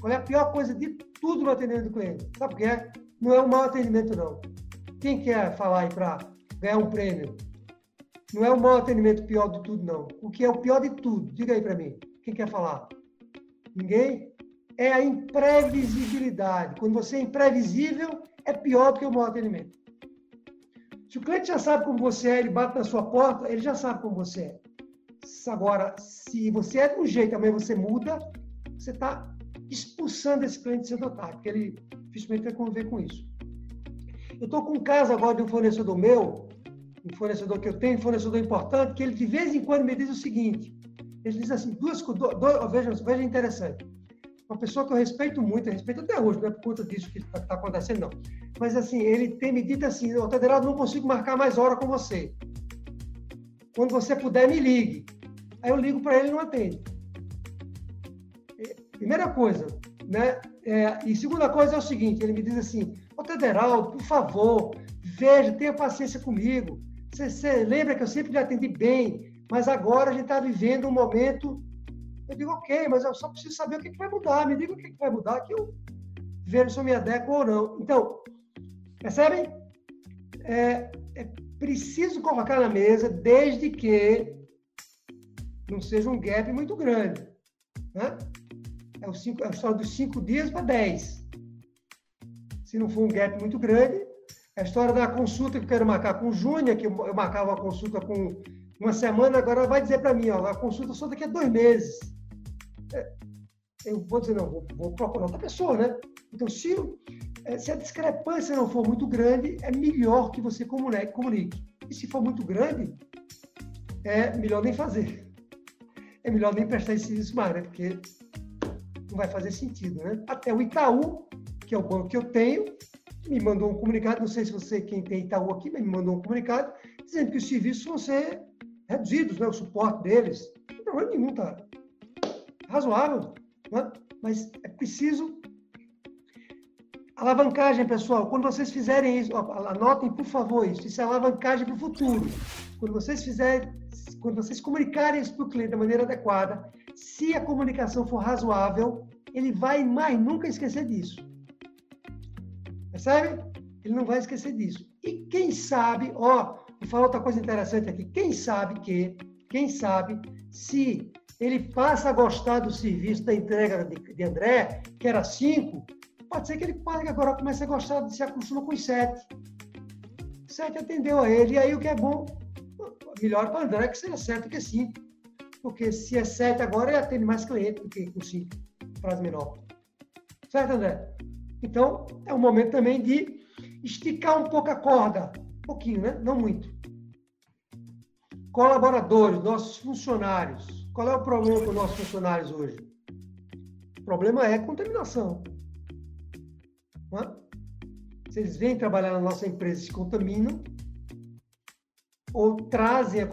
Qual é a pior coisa de tudo no atendimento do cliente? Sabe o que é? Não é um mau atendimento, não. Quem quer falar aí para ganhar um prêmio? Não é o mau atendimento pior de tudo, não. O que é o pior de tudo? Diga aí para mim. Quem quer falar? Ninguém? É a imprevisibilidade. Quando você é imprevisível, é pior do que o mau atendimento. Se o cliente já sabe como você é, ele bate na sua porta, ele já sabe como você é. Agora, se você é de um jeito, amanhã você muda, você está expulsando esse cliente do seu total, porque ele dificilmente vai conviver com isso. Eu estou com um caso agora de um fornecedor meu, um fornecedor que eu tenho, um fornecedor importante, que ele de vez em quando me diz o seguinte: ele diz assim, duas veja, veja interessante uma pessoa que eu respeito muito, eu respeito até hoje, não é por conta disso que está tá acontecendo, não. Mas, assim, ele tem me dito assim, ô, Tederaldo, não consigo marcar mais hora com você. Quando você puder, me ligue. Aí eu ligo para ele e não atende. Primeira coisa, né? É, e segunda coisa é o seguinte, ele me diz assim, ô, Tederaldo, por favor, veja, tenha paciência comigo. Você lembra que eu sempre lhe atendi bem, mas agora a gente está vivendo um momento eu digo, ok, mas eu só preciso saber o que, que vai mudar. Me diga o que, que vai mudar, que eu vejo se eu me adequo ou não. Então, percebem? É, é preciso colocar na mesa, desde que não seja um gap muito grande. Né? É, o cinco, é só dos cinco dias para dez. Se não for um gap muito grande, é a história da consulta que eu quero marcar com o Júnior, que eu marcava a consulta com uma semana, agora vai dizer para mim, ó, a consulta só daqui a dois meses eu vou dizer, não, vou, vou procurar outra pessoa, né? Então, se é, se a discrepância não for muito grande, é melhor que você comunique. E se for muito grande, é melhor nem fazer. É melhor nem prestar esse serviço mais, né? Porque não vai fazer sentido, né? Até o Itaú, que é o banco que eu tenho, me mandou um comunicado, não sei se você, quem tem Itaú aqui, mas me mandou um comunicado dizendo que os serviços vão ser reduzidos, né? O suporte deles. Não tem problema nenhum, tá? Razoável, né? Mas é preciso Alavancagem, pessoal, quando vocês fizerem isso, anotem, por favor, isso. Isso é alavancagem para o futuro. Quando vocês fizerem, quando vocês comunicarem isso para o cliente da maneira adequada, se a comunicação for razoável, ele vai mais nunca esquecer disso. Percebe? Ele não vai esquecer disso. E quem sabe, ó, vou falar outra coisa interessante aqui. Quem sabe que, quem sabe, se ele passa a gostar do serviço da entrega de, de André, que era 5, Pode ser que ele agora comece a gostar de se acostuma com os sete. Sete atendeu a ele, e aí o que é bom, melhor para André que seja sete do que cinco. Porque se é sete agora, ele atende mais cliente do que com cinco, prazo menor. Certo, André? Então, é um momento também de esticar um pouco a corda. Um pouquinho, né? Não muito. Colaboradores, nossos funcionários. Qual é o problema com os nossos funcionários hoje? O problema é contaminação. Né? Se eles vêm trabalhar na nossa empresa e se contaminam, ou trazem a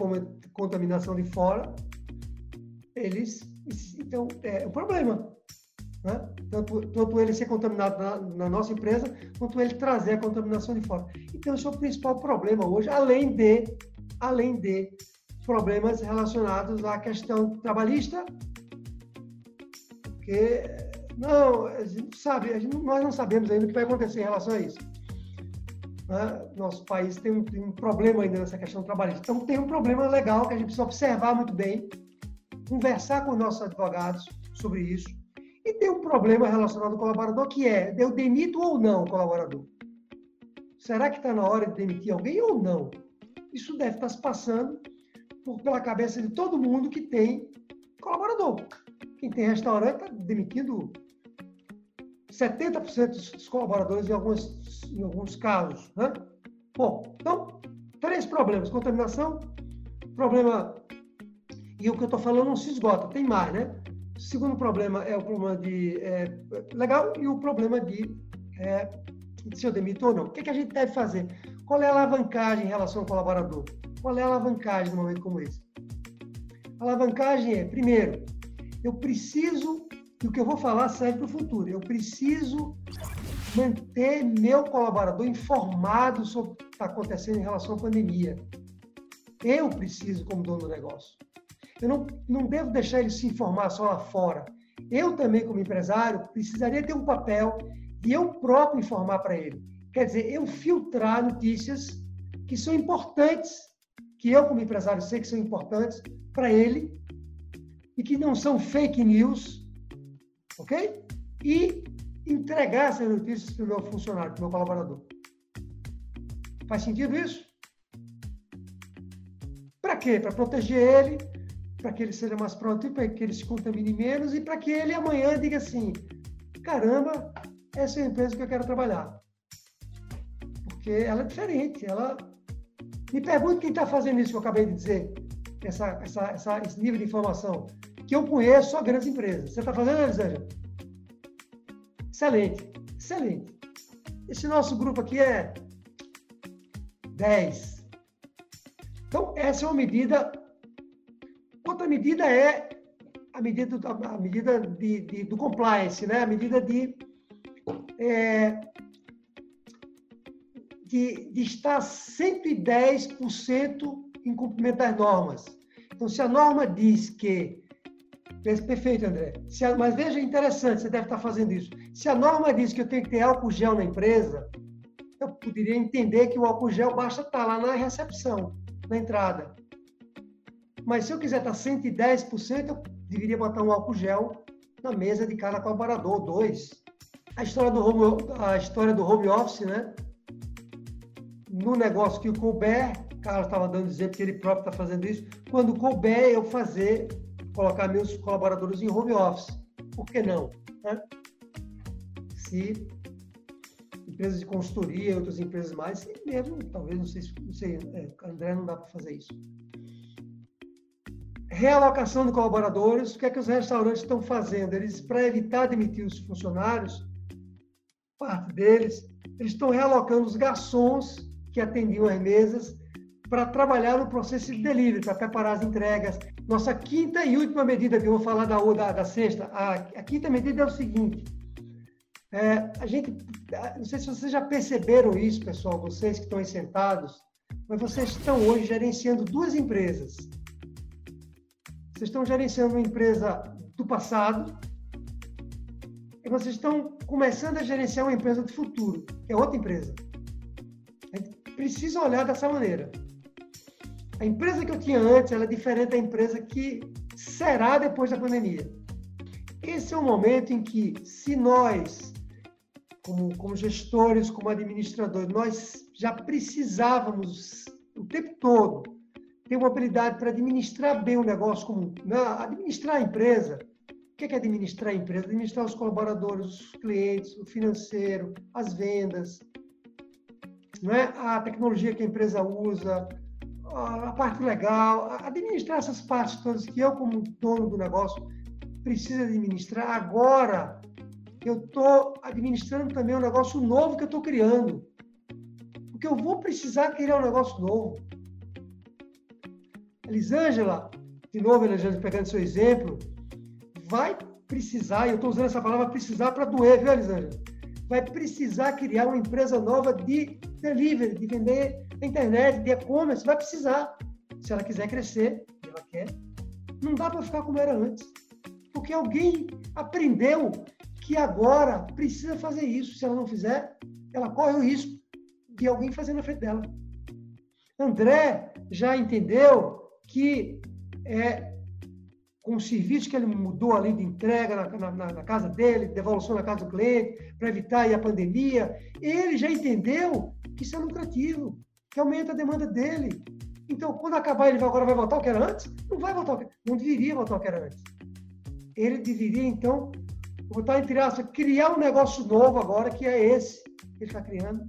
contaminação de fora, eles. Então, é um problema. Né? Tanto, tanto ele ser contaminado na, na, nossa empresa, quanto ele trazer a contaminação de fora. Então, esse é o principal problema hoje, além de, além de problemas relacionados à questão trabalhista, porque não, a gente sabe, a gente, nós não sabemos ainda o que vai acontecer em relação a isso. Né? Nosso país tem um, tem um, problema ainda nessa questão trabalhista. Então, tem um problema legal que a gente precisa observar muito bem, conversar com os nossos advogados sobre isso. E tem um problema relacionado ao colaborador, que é, eu demito ou não o colaborador? Será que está na hora de demitir alguém ou não? Isso deve estar se passando por, pela cabeça de todo mundo que tem colaborador. Quem tem restaurante está demitindo 70% dos colaboradores em alguns, em alguns casos. Né? Bom, então, três problemas. Contaminação, problema... E o que eu estou falando não se esgota, tem mais, né? O segundo problema é o problema de... É, legal, e o problema de, é, se eu demito ou não. O que, é que a gente deve fazer? Qual é a alavancagem em relação ao colaborador? Qual é a alavancagem num momento como esse? A alavancagem é, primeiro, eu preciso e o que eu vou falar serve para o futuro. Eu preciso manter meu colaborador informado sobre o que está acontecendo em relação à pandemia. Eu preciso, como dono do negócio. Eu não, não devo deixar ele se informar só lá fora. Eu também, como empresário, precisaria ter um papel de eu próprio informar para ele. Quer dizer, eu filtrar notícias que são importantes, que eu, como empresário, sei que são importantes para ele, e que não são fake news, ok? E entregar essas notícias para o meu funcionário, para o meu colaborador. Faz sentido isso? Para quê? Para proteger ele, para que ele seja mais produtivo, para que ele se contamine menos e para que ele amanhã diga assim: caramba, essa é a empresa que eu quero trabalhar. Porque ela é diferente. Ela... Me pergunto quem está fazendo isso que eu acabei de dizer, essa, essa, essa, esse nível de informação que eu conheço só grandes empresas. Você está fazendo, Elisângela? Excelente, excelente. Esse nosso grupo aqui é 10. Então, essa é uma medida. Outra medida é a medida, a medida de, de do compliance, né? a medida de, é, de estar 110% em cumprimento das normas. Então, se a norma diz que Perfeito, André. A, mas veja, interessante, você deve estar fazendo isso. Se a norma diz que eu tenho que ter álcool gel na empresa, eu poderia entender que o álcool gel basta estar lá na recepção, na entrada. Mas se eu quiser estar 110%, eu deveria botar um álcool gel na mesa de cada colaborador, dois. A história do home, a história do home office, né? No negócio que o couber, Carlos estava dando exemplo que ele próprio está fazendo isso, quando couber eu fazer colocar meus colaboradores em home office. Por que não? Né? Se empresas de consultoria, outras empresas mais, e mesmo, talvez, não sei, não sei é, André não dá para fazer isso. Realocação de colaboradores, o que é que os restaurantes estão fazendo? Eles, para evitar demitir os funcionários, parte deles, eles estão realocando os garçons que atendiam as mesas para trabalhar no processo de delivery, para preparar as entregas. Nossa quinta e última medida, que eu vou falar da, da, da sexta, a, a quinta medida é o seguinte, é, a gente, não sei se vocês já perceberam isso, pessoal, vocês que estão aí sentados, mas vocês estão hoje gerenciando duas empresas. Vocês estão gerenciando uma empresa do passado e vocês estão começando a gerenciar uma empresa do futuro, que é outra empresa. Precisa olhar dessa maneira. A empresa que eu tinha antes, é diferente da empresa que será depois da pandemia. Esse é o momento em que, se nós, como, como gestores, como administradores, nós já precisávamos o tempo todo ter uma habilidade para administrar bem o negócio, como né? administrar a empresa. O que é, que é administrar a empresa? Administrar os colaboradores, os clientes, o financeiro, as vendas, não é? a tecnologia que a empresa usa, a parte legal, administrar essas partes todas que eu, como dono do negócio, preciso administrar. Agora, eu estou administrando também um negócio novo que eu estou criando. Porque eu vou precisar criar um negócio novo. Elisângela, de novo, Elisângela, pegando seu exemplo, vai precisar, e eu estou usando essa palavra precisar para doer, viu, Elisângela? Vai precisar criar uma empresa nova de delivery, de vender na internet, de e-commerce, vai precisar. Se ela quiser crescer, ela quer. Não dá para ficar como era antes. Porque alguém aprendeu que agora precisa fazer isso. Se ela não fizer, ela corre o risco de alguém fazer na frente dela. André já entendeu que é, com o serviço que ele mudou ali de entrega na, na, na casa dele, devolução na casa do cliente, para evitar a pandemia, ele já entendeu que isso é lucrativo, que aumenta a demanda dele. Então, quando acabar, ele agora vai voltar ao que era antes? Não vai voltar, não deveria voltar ao que era antes. Ele deveria, então, botar entre aspas, criar um negócio novo agora, que é esse que ele está criando.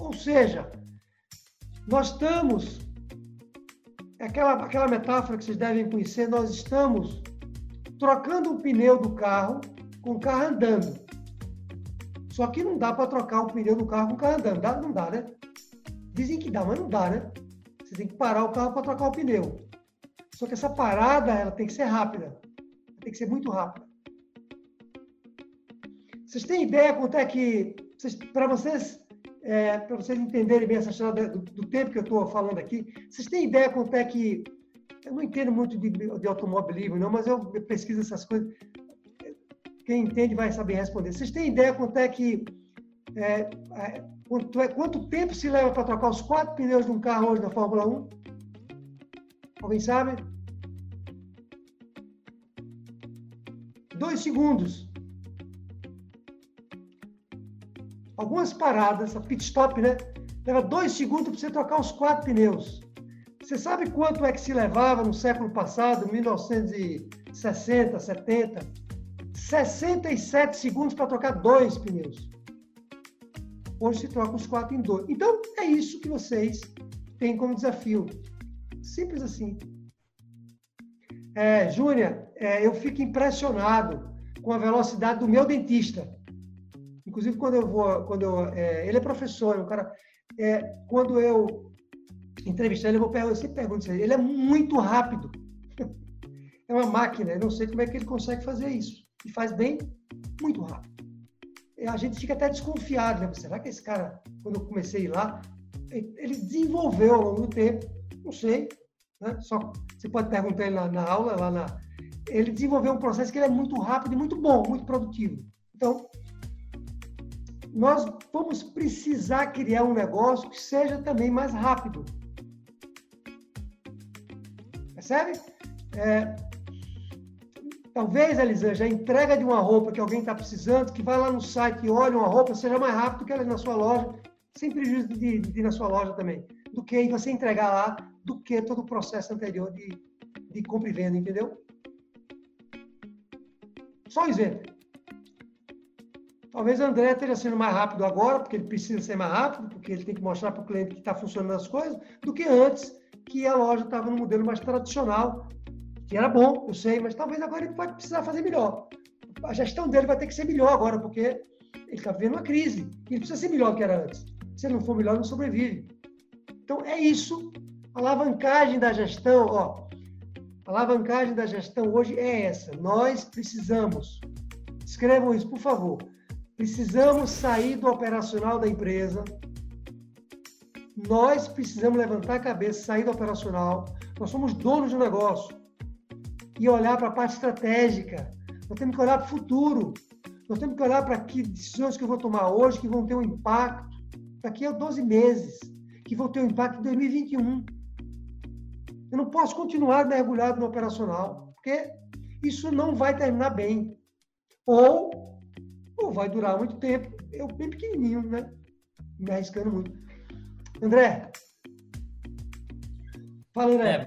Ou seja, nós estamos, aquela, aquela metáfora que vocês devem conhecer, nós estamos trocando o pneu do carro com o carro andando. Só que não dá para trocar o pneu do carro com o carro andando. Dá, não dá, né? Dizem que dá, mas não dá, né? Você tem que parar o carro para trocar o pneu. Só que essa parada ela tem que ser rápida. Tem que ser muito rápida. Vocês têm ideia quanto é que, para vocês é, para vocês entenderem bem essa história do, do tempo que eu estou falando aqui, vocês têm ideia quanto é que. Eu não entendo muito de, de automobilismo, não, mas eu pesquiso essas coisas. Quem entende vai saber responder. Vocês têm ideia quanto é que. É, é, quanto, é, quanto tempo se leva para trocar os quatro pneus de um carro hoje na Fórmula 1? Alguém sabe? Dois segundos. Algumas paradas, a pit stop, né? Leva dois segundos para você trocar os quatro pneus. Você sabe quanto é que se levava no século passado, 1960, 70? 67 segundos para trocar dois pneus. Hoje se troca os quatro em dois. Então, é isso que vocês têm como desafio. Simples assim. É, Júnia, é, eu fico impressionado com a velocidade do meu dentista. Inclusive, quando eu vou, quando eu, é, ele é professor, um cara, é, quando eu entrevistar ele, eu vou eu sempre pergunto isso, ele é muito rápido. É uma máquina, eu não sei como é que ele consegue fazer isso. E faz bem, muito rápido. E a gente fica até desconfiado, né? Será que esse cara, quando eu comecei lá, ele desenvolveu ao longo do tempo? Não sei. Né? Só você pode perguntar ele na, na aula, lá na. Ele desenvolveu um processo que é muito rápido e muito bom, muito produtivo. Então, nós vamos precisar criar um negócio que seja também mais rápido. Percebe? É, talvez, Elisângela, a entrega de uma roupa que alguém está precisando, que vai lá no site e olha uma roupa, seja mais rápido que ela na sua loja, sem prejuízo de, de, ir na sua loja também, do que você entregar lá, do que todo o processo anterior de, de compra e venda, entendeu? Só um exemplo. Talvez o André esteja sendo mais rápido agora, porque ele precisa ser mais rápido, porque ele tem que mostrar para o cliente que está funcionando as coisas, do que antes, que a loja estava no modelo mais tradicional, que era bom, eu sei, mas talvez agora ele pode precisar fazer melhor. A gestão dele vai ter que ser melhor agora, porque ele está vivendo uma crise. Ele precisa ser melhor do que era antes. Se ele não for melhor, não sobrevive. Então, é isso. A alavancagem da gestão, ó, a alavancagem da gestão hoje é essa. Nós precisamos, escrevam isso, por favor. Precisamos sair do operacional da empresa. Nós precisamos levantar a cabeça, sair do operacional. Nós somos donos do negócio. E olhar para a parte estratégica. Nós temos que olhar para o futuro. Nós temos que olhar para que decisões que eu vou tomar hoje que vão ter um impacto daqui a 12 meses, que vão ter um impacto em 2021. Eu não posso continuar mergulhado no operacional, porque isso não vai terminar bem. Ou, vai durar muito tempo, eu bem pequenininho, né? Me arriscando muito. André. Fala, André. É,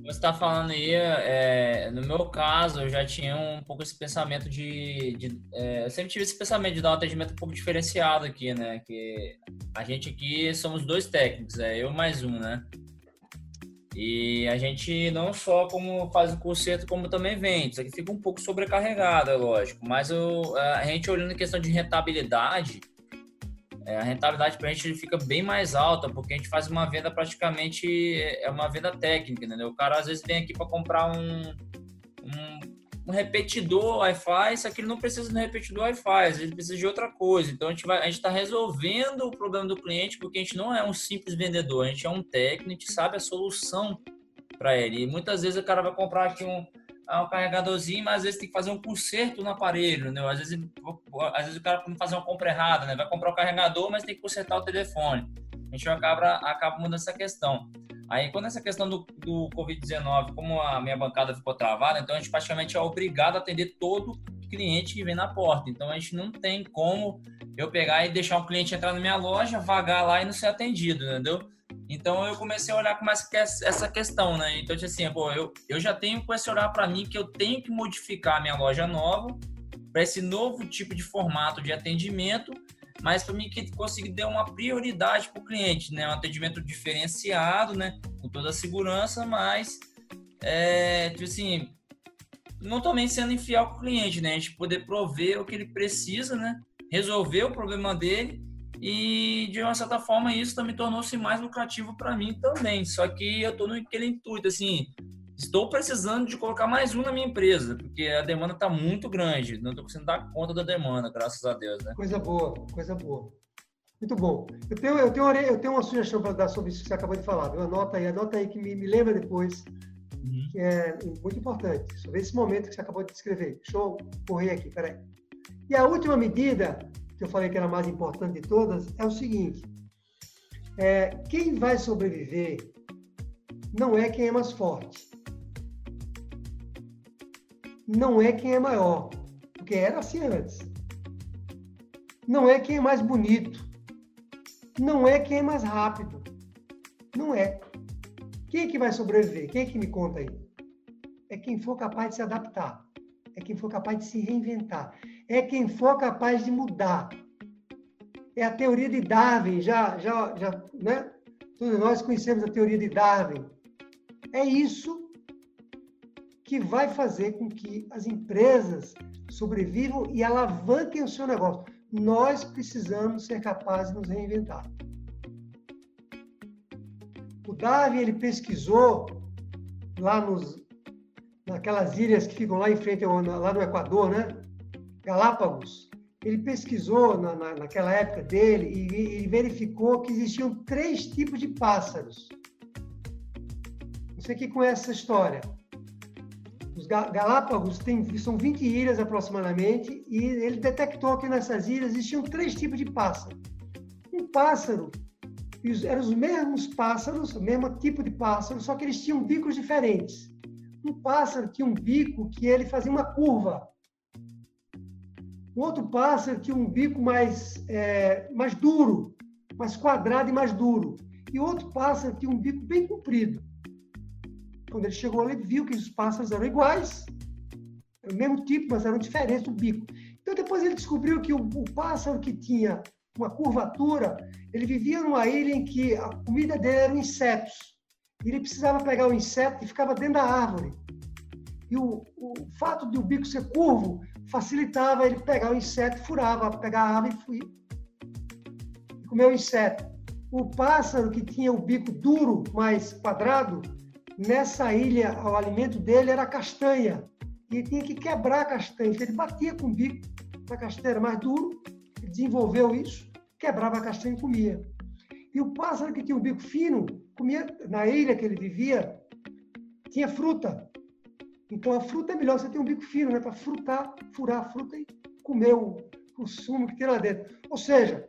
você está falando aí, é, no meu caso, eu já tinha um pouco esse pensamento de. de é, eu sempre tive esse pensamento de dar um atendimento um pouco diferenciado aqui, né? Que a gente aqui somos dois técnicos, é eu mais um, né? E a gente não só como faz o conserto, como também vende. Isso aqui fica um pouco sobrecarregado, é lógico. Mas o, a gente olhando em questão de rentabilidade, é, a rentabilidade para a gente fica bem mais alta, porque a gente faz uma venda praticamente, é uma venda técnica, entendeu? O cara às vezes vem aqui para comprar um, um, um repetidor Wi-Fi, só que ele não precisa de um repetidor Wi-Fi, ele precisa de outra coisa. Então a gente vai, a gente está resolvendo o problema do cliente, porque a gente não é um simples vendedor, a gente é um técnico, a gente sabe a solução para ele. E muitas vezes o cara vai comprar aqui um, um carregadorzinho, mas às vezes tem que fazer um conserto no aparelho, né? Às vezes, às vezes o cara pode fazer uma compra errada, né? Vai comprar o carregador, mas tem que consertar o telefone. A gente acaba, acaba mudando essa questão. Aí, quando essa questão do, do Covid-19, como a minha bancada ficou travada, então a gente praticamente é obrigado a atender todo cliente que vem na porta. Então, a gente não tem como eu pegar e deixar o cliente entrar na minha loja, vagar lá e não ser atendido, entendeu? Então, eu comecei a olhar com mais essa questão, né? Então, assim, pô, eu, eu já tenho esse olhar para mim que eu tenho que modificar a minha loja nova para esse novo tipo de formato de atendimento mas para mim que conseguir dar uma prioridade para o cliente, né? Um atendimento diferenciado, né? Com toda a segurança, mas é, tipo assim, não também sendo infiel com o cliente, né? A gente poder prover o que ele precisa, né? Resolver o problema dele e de uma certa forma isso também tornou-se mais lucrativo para mim também. Só que eu estou naquele intuito assim, Estou precisando de colocar mais um na minha empresa, porque a demanda está muito grande. Não estou conseguindo dar conta da demanda, graças a Deus, né? Coisa boa, coisa boa. Muito bom. Eu tenho, eu tenho, uma, eu tenho uma sugestão para dar sobre isso que você acabou de falar. Viu? Anota aí, anota aí que me, me lembra depois, uhum. que é muito importante. Sobre esse momento que você acabou de descrever. Deixa eu correr aqui, peraí. E a última medida, que eu falei que era a mais importante de todas, é o seguinte. É, quem vai sobreviver não é quem é mais forte não é quem é maior, porque era assim antes. Não é quem é mais bonito. Não é quem é mais rápido. Não é. Quem é que vai sobreviver? Quem é que me conta aí? É quem for capaz de se adaptar. É quem for capaz de se reinventar. É quem for capaz de mudar. É a teoria de Darwin, já, já, já, né? Todos nós conhecemos a teoria de Darwin. É isso que vai fazer com que as empresas sobrevivam e alavanquem o seu negócio. Nós precisamos ser capazes de nos reinventar. O Darwin ele pesquisou lá nos naquelas ilhas que ficam lá em frente lá no Equador, né? Galápagos. Ele pesquisou na, na, naquela época dele e, e verificou que existiam três tipos de pássaros. Você que conhece essa história? Os Galápagos tem, são 20 ilhas aproximadamente e ele detectou que nessas ilhas existiam três tipos de pássaro. Um pássaro, eram os mesmos pássaros, o mesmo tipo de pássaro, só que eles tinham bicos diferentes. Um pássaro tinha um bico que ele fazia uma curva. O outro pássaro tinha um bico mais, é, mais duro, mais quadrado e mais duro. E outro pássaro tinha um bico bem comprido. Quando ele chegou lá, ele viu que os pássaros eram iguais, o mesmo tipo, mas eram diferentes do bico. Então, depois ele descobriu que o, o pássaro que tinha uma curvatura, ele vivia numa ilha em que a comida dele eram insetos. Ele precisava pegar o inseto e ficava dentro da árvore. E o, o fato de o bico ser curvo facilitava ele pegar o inseto, furava, pegar a árvore e comer o inseto. O pássaro que tinha o bico duro, mais quadrado, nessa ilha, o alimento dele era castanha. E ele tinha que quebrar a castanha. Então, ele batia com o bico da castanha, era mais duro, desenvolveu isso, quebrava a castanha e comia. E o pássaro que tinha o bico fino, comia, na ilha que ele vivia, tinha fruta. Então a fruta é melhor você ter um bico fino, né? Para frutar, furar a fruta e comer o, o sumo que tem lá dentro. Ou seja,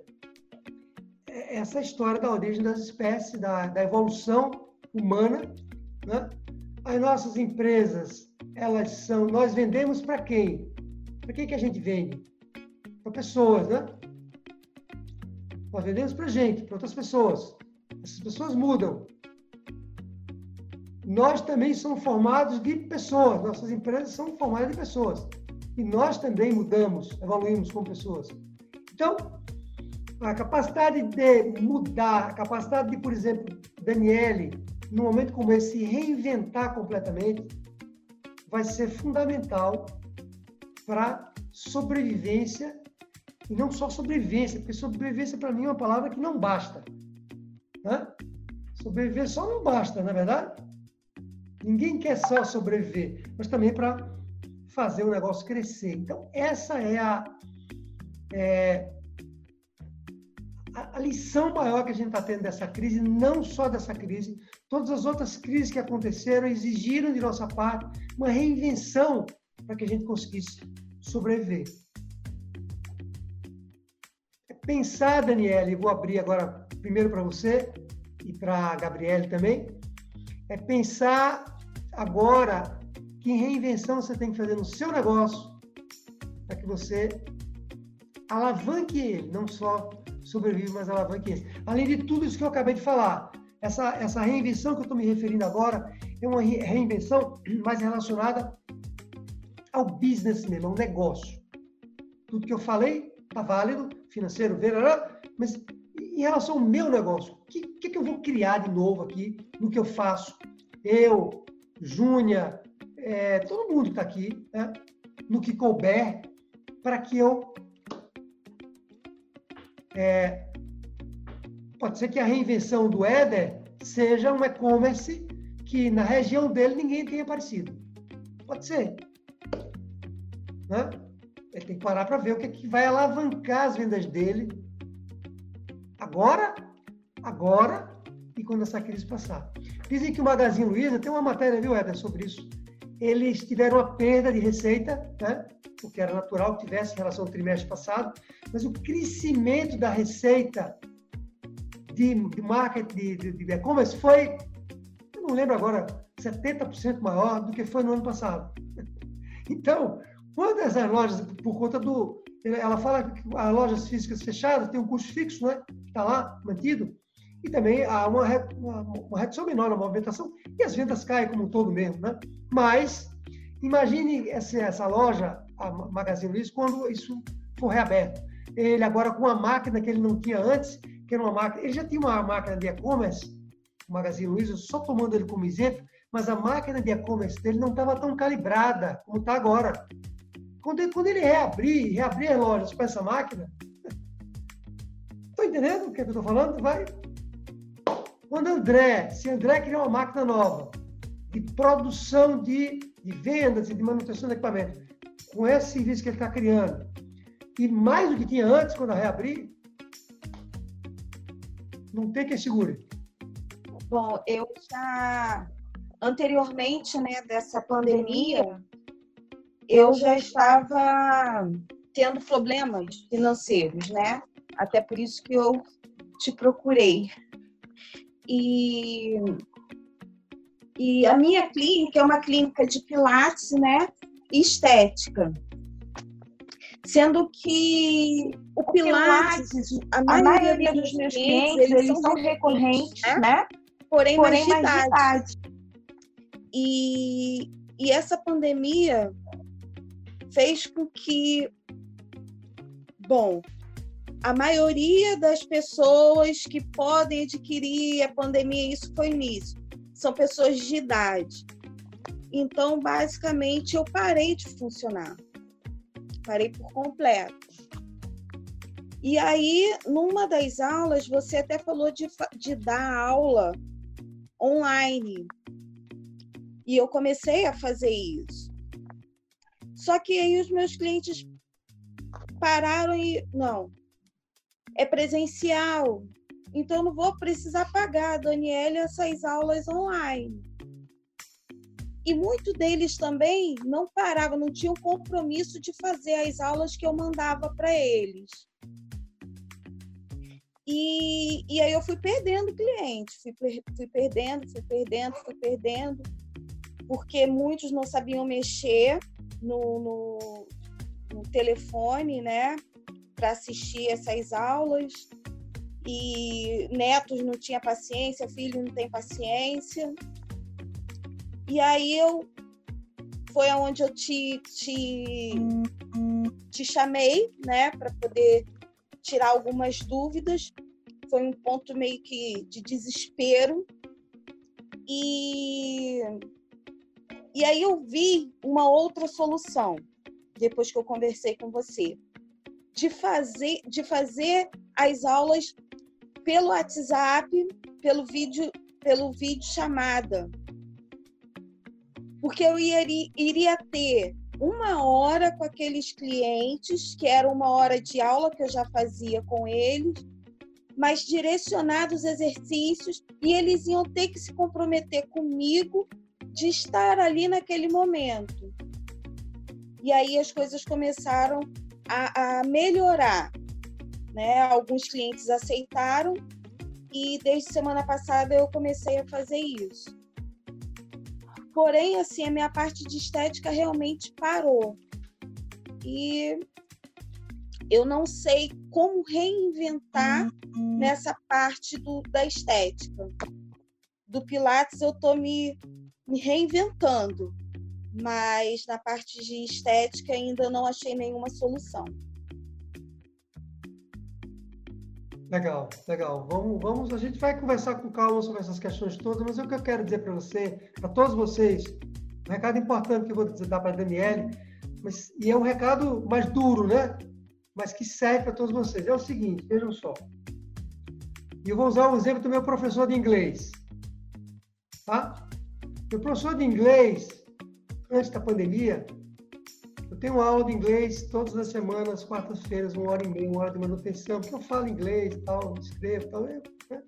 é essa história da origem das espécies, da, da evolução humana, né? As nossas empresas, elas são, nós vendemos para quem? Para quem que a gente vende? Para pessoas, né? Nós vendemos para gente, para outras pessoas. Essas pessoas mudam. Nós também somos formados de pessoas. Nossas empresas são formadas de pessoas. E nós também mudamos, evoluímos como pessoas. Então, a capacidade de mudar, a capacidade de, por exemplo, Daniele, num momento como esse, se reinventar completamente, vai ser fundamental para sobrevivência e não só sobrevivência, porque sobrevivência para mim é uma palavra que não basta. Né? Sobreviver só não basta, na é verdade? Ninguém quer só sobreviver, mas também para fazer o negócio crescer. Então, essa é a, é, a, a lição maior que a gente está tendo dessa crise, não só dessa crise, todas as outras crises que aconteceram exigiram de nossa parte uma reinvenção para que a gente conseguisse sobreviver pensar, Daniele, vou abrir agora primeiro para você e para a Gabriele também, é pensar agora que reinvenção você tem que fazer no seu negócio para que você alavanque ele, não só sobrevive, mas alavanque ele. Além de tudo isso que eu acabei de falar, essa, essa reinvenção que eu estou me referindo agora é uma reinvenção mais relacionada ao business mesmo, ao negócio. Tudo que eu falei está válido, financeiro, verá, mas em relação ao meu negócio, o que, que, que, eu vou criar de novo aqui no que eu faço? Eu, Júnia, é, todo mundo que está aqui, né? no que couber, para que eu. É, pode ser que a reinvenção do Éder seja um e-commerce que na região dele ninguém tenha aparecido. Pode ser. Né? Ele tem que parar para ver o que, é que vai alavancar as vendas dele agora, agora e quando essa crise passar. Dizem que o Magazine Luiza, tem uma matéria, viu, Éder, sobre isso. Eles tiveram uma perda de receita, né? o que era natural que tivesse em relação ao trimestre passado, mas o crescimento da receita de, de marketing, de, e-commerce foi, eu não lembro agora, 70% maior do que foi no ano passado. Então, Quantas as lojas, por conta do. Ela fala que as lojas físicas fechadas têm um custo fixo, né? Está lá, mantido. E também há uma, uma, uma redução menor na movimentação e as vendas caem como um todo mesmo, né? Mas imagine essa, essa loja, a Magazine Luiza, quando isso for reaberto. Ele agora com uma máquina que ele não tinha antes, que era uma máquina. Ele já tinha uma máquina de e-commerce, o Magazine Luiza, só tomando ele como exemplo, mas a máquina de e-commerce dele não estava tão calibrada como está agora. Quando ele, quando ele reabrir, reabrir as lojas com essa máquina, estou entendendo o que, é que eu estou falando? Vai. Quando André, se André criar uma máquina nova de produção de, de vendas e de manutenção de equipamento, com esse serviço que ele está criando, e mais do que tinha antes, quando reabrir, não tem que segure. Bom, eu já anteriormente, né, dessa pandemia, eu já estava tendo problemas financeiros, né? Até por isso que eu te procurei. E, e a minha clínica é uma clínica de pilates, né? Estética. Sendo que o, o pilates, pilates, a maioria, a maioria dos meus clientes, eles, são recorrentes, né? né? Porém, Porém mais, mais de idade. E, e essa pandemia fez com que, bom, a maioria das pessoas que podem adquirir a pandemia, isso foi início, são pessoas de idade. Então, basicamente, eu parei de funcionar. Parei por completo. E aí, numa das aulas, você até falou de, de dar aula online. E eu comecei a fazer isso. Só que aí os meus clientes pararam e. Não, é presencial. Então, não vou precisar pagar, Daniela, essas aulas online. E muitos deles também não paravam, não tinham compromisso de fazer as aulas que eu mandava para eles. E, e aí eu fui perdendo cliente, fui, fui perdendo, fui perdendo, fui perdendo, porque muitos não sabiam mexer no, no, no telefone, né? para assistir essas aulas e netos não tinha paciência, filho não tem paciência. E aí eu foi aonde eu te, te, te chamei, né, para poder tirar algumas dúvidas. Foi um ponto meio que de desespero. E, e aí eu vi uma outra solução depois que eu conversei com você de fazer, de fazer as aulas pelo WhatsApp, pelo vídeo, pelo vídeo chamada. Porque eu iria, iria ter uma hora com aqueles clientes, que era uma hora de aula que eu já fazia com eles, mas direcionados exercícios, e eles iam ter que se comprometer comigo de estar ali naquele momento. E aí as coisas começaram a, a melhorar. Né? Alguns clientes aceitaram e desde semana passada eu comecei a fazer isso. Porém, assim, a minha parte de estética realmente parou. E eu não sei como reinventar uhum. nessa parte do, da estética. Do Pilates eu estou me, me reinventando mas na parte de estética ainda não achei nenhuma solução. Legal, legal. Vamos, vamos, a gente vai conversar com calma sobre essas questões todas, mas o que eu quero dizer para você, para todos vocês, um recado importante que eu vou dar para a Daniele, mas, e é um recado mais duro, né? Mas que serve para todos vocês. É o seguinte, vejam só. E eu vou usar um exemplo do meu professor de inglês. Tá? Meu professor de inglês, antes da pandemia, eu tenho aula de inglês todas as semanas, quartas-feiras, uma hora e meia, uma hora de manutenção, porque eu falo inglês e tal, escrevo e tal. Eu, né?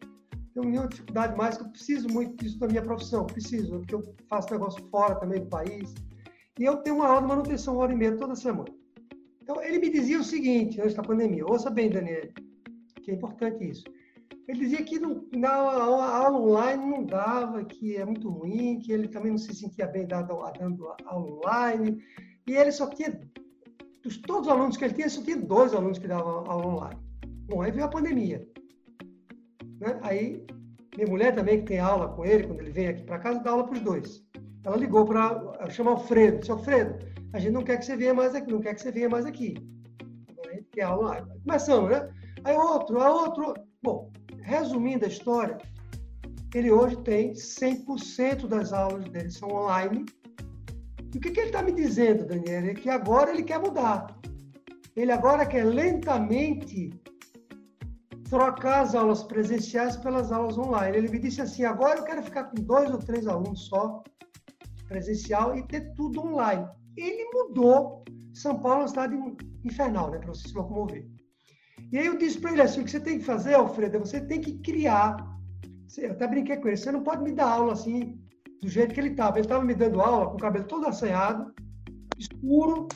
Tenho nenhuma dificuldade mais, que eu preciso muito disso da minha profissão, preciso, porque eu faço negócio fora também do país. E eu tenho uma aula de manutenção, uma hora e meia toda semana. Então, ele me dizia o seguinte, antes da pandemia, ouça bem, Daniel, que é importante isso. Ele dizia que não, na aula online não dava, que é muito ruim, que ele também não se sentia bem dando aula online. E ele só tinha, dos todos os alunos que ele tinha, só tinha dois alunos que davam aula online. Bom, aí veio a pandemia. Né? Aí, minha mulher também, que tem aula com ele, quando ele vem aqui para casa, dá aula para os dois. Ela ligou para chamar Alfredo. Disse, Alfredo, a gente não quer que você venha mais aqui, não quer que você venha mais aqui. A aula online. Começamos, né? Aí outro, aí outro. Bom, resumindo a história, ele hoje tem 100% das aulas dele são online. E o que, que ele está me dizendo, Daniel? É que agora ele quer mudar. Ele agora quer lentamente trocar as aulas presenciais pelas aulas online. Ele me disse assim: agora eu quero ficar com dois ou três alunos só, presencial, e ter tudo online. Ele mudou. São Paulo é uma cidade infernal, né, para você se locomover. E aí eu disse para ele assim: o que você tem que fazer, Alfredo, é você tem que criar. Eu até brinquei com ele: você não pode me dar aula assim, do jeito que ele estava. Ele estava me dando aula com o cabelo todo assanhado, escuro,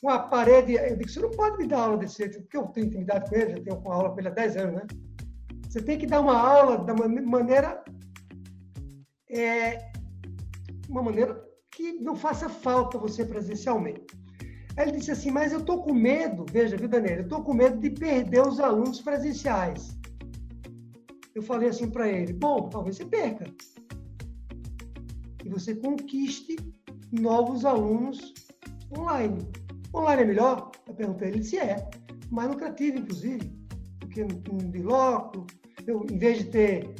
com a parede. Eu disse: você não pode me dar aula desse jeito, porque eu tenho intimidade com ele, já tenho uma aula com ele há 10 anos, né? Você tem que dar uma aula da maneira. É, uma maneira que não faça falta você presencialmente. Aí ele disse assim, mas eu estou com medo, veja, viu, Daniel, eu estou com medo de perder os alunos presenciais. Eu falei assim para ele, bom, talvez você perca. E você conquiste novos alunos online. Online é melhor? Eu perguntei, ele disse, é. Mais lucrativo, inclusive, porque no de loco, eu, em vez de ter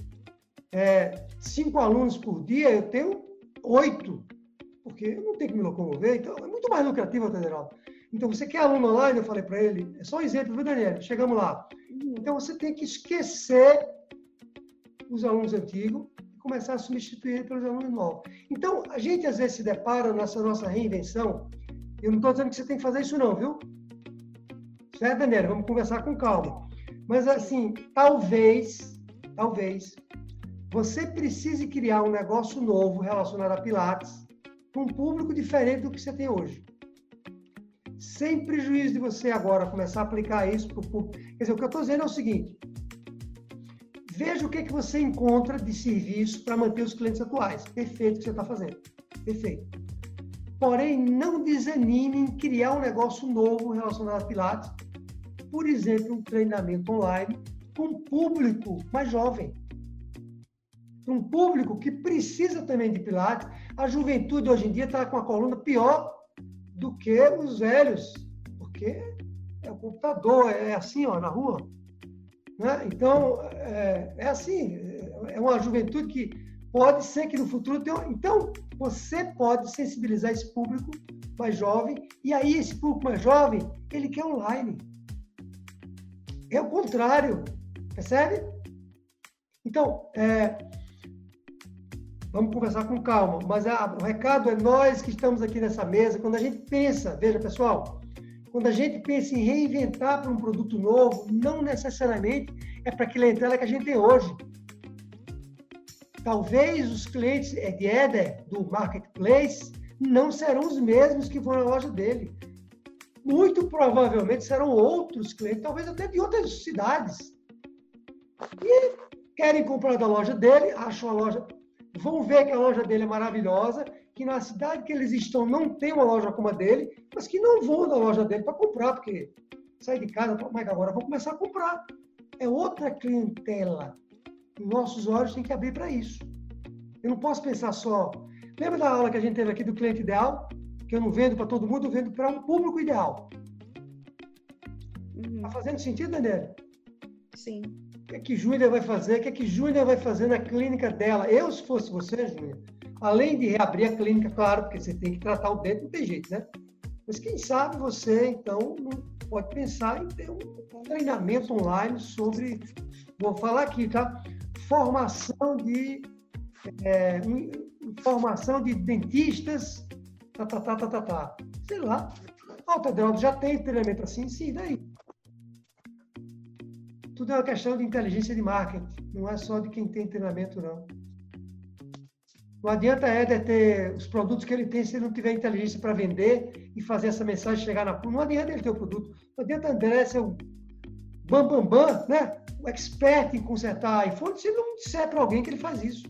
é, cinco alunos por dia, eu tenho oito, porque eu não tenho que me locomover, então é muito mais lucrativo, Federal. Então, você quer aluno online? Eu falei para ele, é só um exemplo, viu, Daniel? Chegamos lá. Então, você tem que esquecer os alunos antigos começar a substituir pelos alunos novos. Então, a gente às vezes se depara nessa nossa reinvenção. Eu não estou dizendo que você tem que fazer isso, não, viu? Certo, Daniela? Vamos conversar com calma. Mas, assim, talvez, talvez, você precise criar um negócio novo relacionado a Pilates para um público diferente do que você tem hoje. Sem prejuízo de você agora começar a aplicar isso para o público. Quer dizer, o que eu estou dizendo é o seguinte: veja o que, que você encontra de serviço para manter os clientes atuais. Perfeito o que você está fazendo. Perfeito. Porém, não desanime em criar um negócio novo relacionado a Pilates. Por exemplo, um treinamento online com um público mais jovem um público que precisa também de Pilates. A juventude hoje em dia está com a coluna pior do que os velhos, porque é o computador, é assim, ó, na rua. Né? Então, é, é assim, é uma juventude que pode ser que no futuro tenha... Então, você pode sensibilizar esse público mais jovem, e aí esse público mais jovem, ele quer online. É o contrário, percebe? Então, é, Vamos conversar com calma. Mas a, o recado é nós que estamos aqui nessa mesa, quando a gente pensa, veja pessoal, quando a gente pensa em reinventar para um produto novo, não necessariamente é para a clientela que a gente tem hoje. Talvez os clientes de Eder, do Marketplace, não serão os mesmos que vão na loja dele. Muito provavelmente serão outros clientes, talvez até de outras cidades. E querem comprar da loja dele, acham a loja vão ver que a loja dele é maravilhosa, que na cidade que eles estão não tem uma loja como a dele, mas que não vão na loja dele para comprar, porque sai de casa, mas agora vão começar a comprar. É outra clientela. Nossos olhos têm que abrir para isso. Eu não posso pensar só. Lembra da aula que a gente teve aqui do cliente ideal? Que eu não vendo para todo mundo, eu vendo para um público ideal. Está uhum. fazendo sentido, Daniela? Sim que é que Júlia vai fazer? O que é que Júlia vai fazer na clínica dela? Eu, se fosse você, Júlia, além de reabrir a clínica, claro, porque você tem que tratar o dente, não tem jeito, né? Mas quem sabe você, então, pode pensar em ter um treinamento online sobre, vou falar aqui, tá? Formação de, é, formação de dentistas, tá, tá, tá, tá, tá, tá. Sei lá. Alta Drone já tem treinamento assim, sim, daí tudo é uma questão de inteligência de marketing, não é só de quem tem treinamento, não. Não adianta Éder ter os produtos que ele tem se ele não tiver inteligência para vender e fazer essa mensagem chegar na Não adianta ele ter o produto. Não adianta André ser o bam, bam, bam, né? o expert em consertar iPhone se ele não disser para alguém que ele faz isso.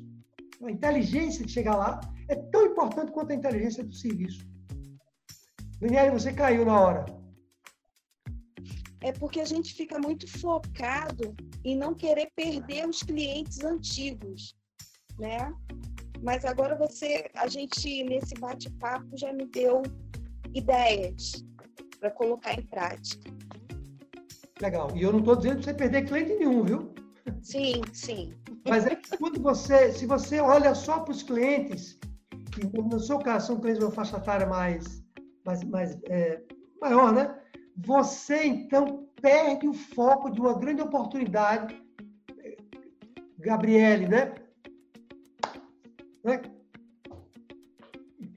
A inteligência de chegar lá é tão importante quanto a inteligência do serviço. Daniel, você caiu na hora é porque a gente fica muito focado em não querer perder os clientes antigos, né? Mas agora você, a gente nesse bate-papo já me deu ideias para colocar em prática. Legal. E eu não estou dizendo para você perder cliente nenhum, viu? Sim, sim. Mas é que quando você, se você olha só para os clientes, e no seu caso são clientes de uma faixa etária mais, mais, mais é, maior, né? você então perde o foco de uma grande oportunidade. Gabriele, né? Né?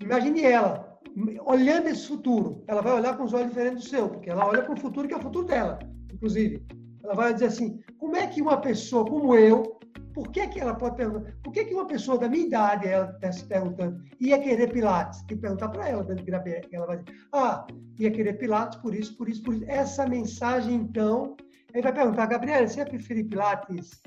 Imagine ela, olhando esse futuro, ela vai olhar com os olhos diferentes do seu, porque ela olha para o futuro que é o futuro dela, inclusive. Ela vai dizer assim: como é que uma pessoa como eu por que, que ela pode perguntar? Por que, que uma pessoa da minha idade, ela está se perguntando, ia querer Pilates? Tem que perguntar para ela, ela vai dizer, ah, ia querer Pilates por isso, por isso, por isso. Essa mensagem, então, ele vai perguntar, Gabriela, você ia preferir Pilates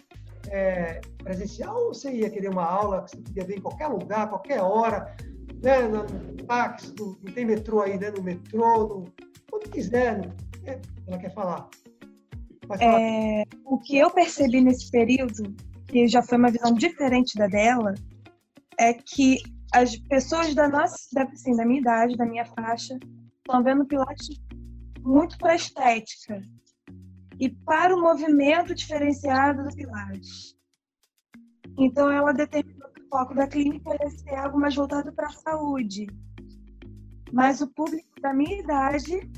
é, presencial ou você ia querer uma aula que você podia ver em qualquer lugar, qualquer hora, né, no, táxi, no, não tem metrô aí, né, no metrô, no, onde quiser, é, ela quer falar. É, o que eu percebi nesse período que já foi uma visão diferente da dela, é que as pessoas da nossa, assim, da minha idade, da minha faixa, estão vendo Pilates muito para estética e para o movimento diferenciado do Pilates. Então, ela determinou que o foco da clínica ia ser algo mais voltado para a saúde. Mas o público da minha idade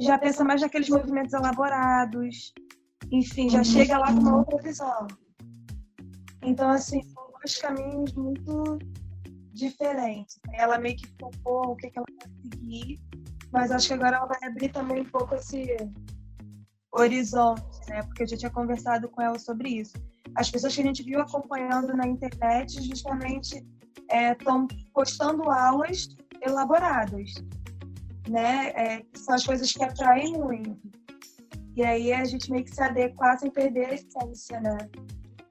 já pensa mais naqueles movimentos elaborados, enfim, já chega lá com uma outra visão. Então, assim, são dois caminhos muito diferentes. Ela meio que focou o que, que ela vai seguir, mas acho que agora ela vai abrir também um pouco esse horizonte, né? Porque eu já tinha conversado com ela sobre isso. As pessoas que a gente viu acompanhando na internet justamente estão é, postando aulas elaboradas, né? É, são as coisas que atraem muito. E aí a gente meio que se adequar sem perder a essência, né?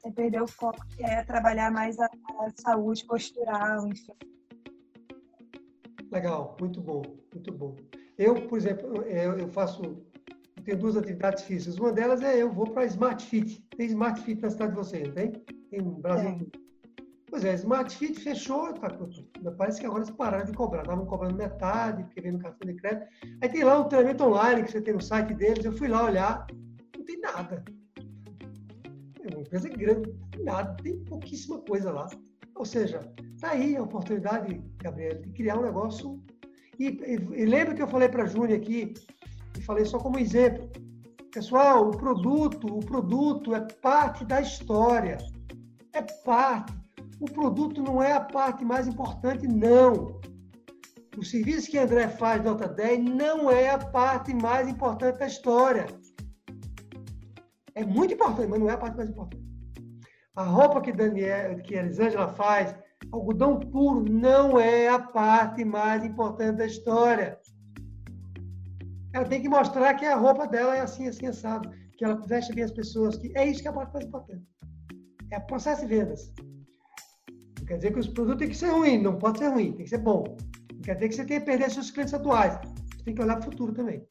Sem perder o foco que é trabalhar mais a, a saúde postural, enfim. Legal, muito bom, muito bom. Eu, por exemplo, eu, eu tenho duas atividades físicas. Uma delas é eu vou para Smart Fit. Tem Smart Fit na cidade de vocês, não tem? Tem no Brasil. É. Pois é, Smart Fit fechou, tá, parece que agora eles pararam de cobrar. Estavam cobrando metade, porque vem no cartão de crédito. Aí tem lá um treinamento online que você tem no site deles. Eu fui lá olhar, não tem nada. É uma empresa grande, não tem nada, tem pouquíssima coisa lá. Ou seja, tá aí a oportunidade, Gabriel, de criar um negócio. E, e, e lembra que eu falei para a Júnia aqui, e falei só como exemplo. Pessoal, o produto, o produto é parte da história. É parte o produto não é a parte mais importante, não. O serviço que André faz nota 10 não é a parte mais importante da história. É muito importante, mas não é a parte mais importante. A roupa que Daniel, que Elisângela faz, algodão puro, não é a parte mais importante da história. Ela tem que mostrar que a roupa dela é assim, assim, assado. Que ela veste bem as pessoas. Que é isso que é a parte mais importante. É processo de vendas. Não quer dizer que os produtos têm que ser ruins, não pode ser ruim, tem que ser bom. Não quer dizer que você tenha que perder seus clientes atuais. Você tem que olhar para o futuro também.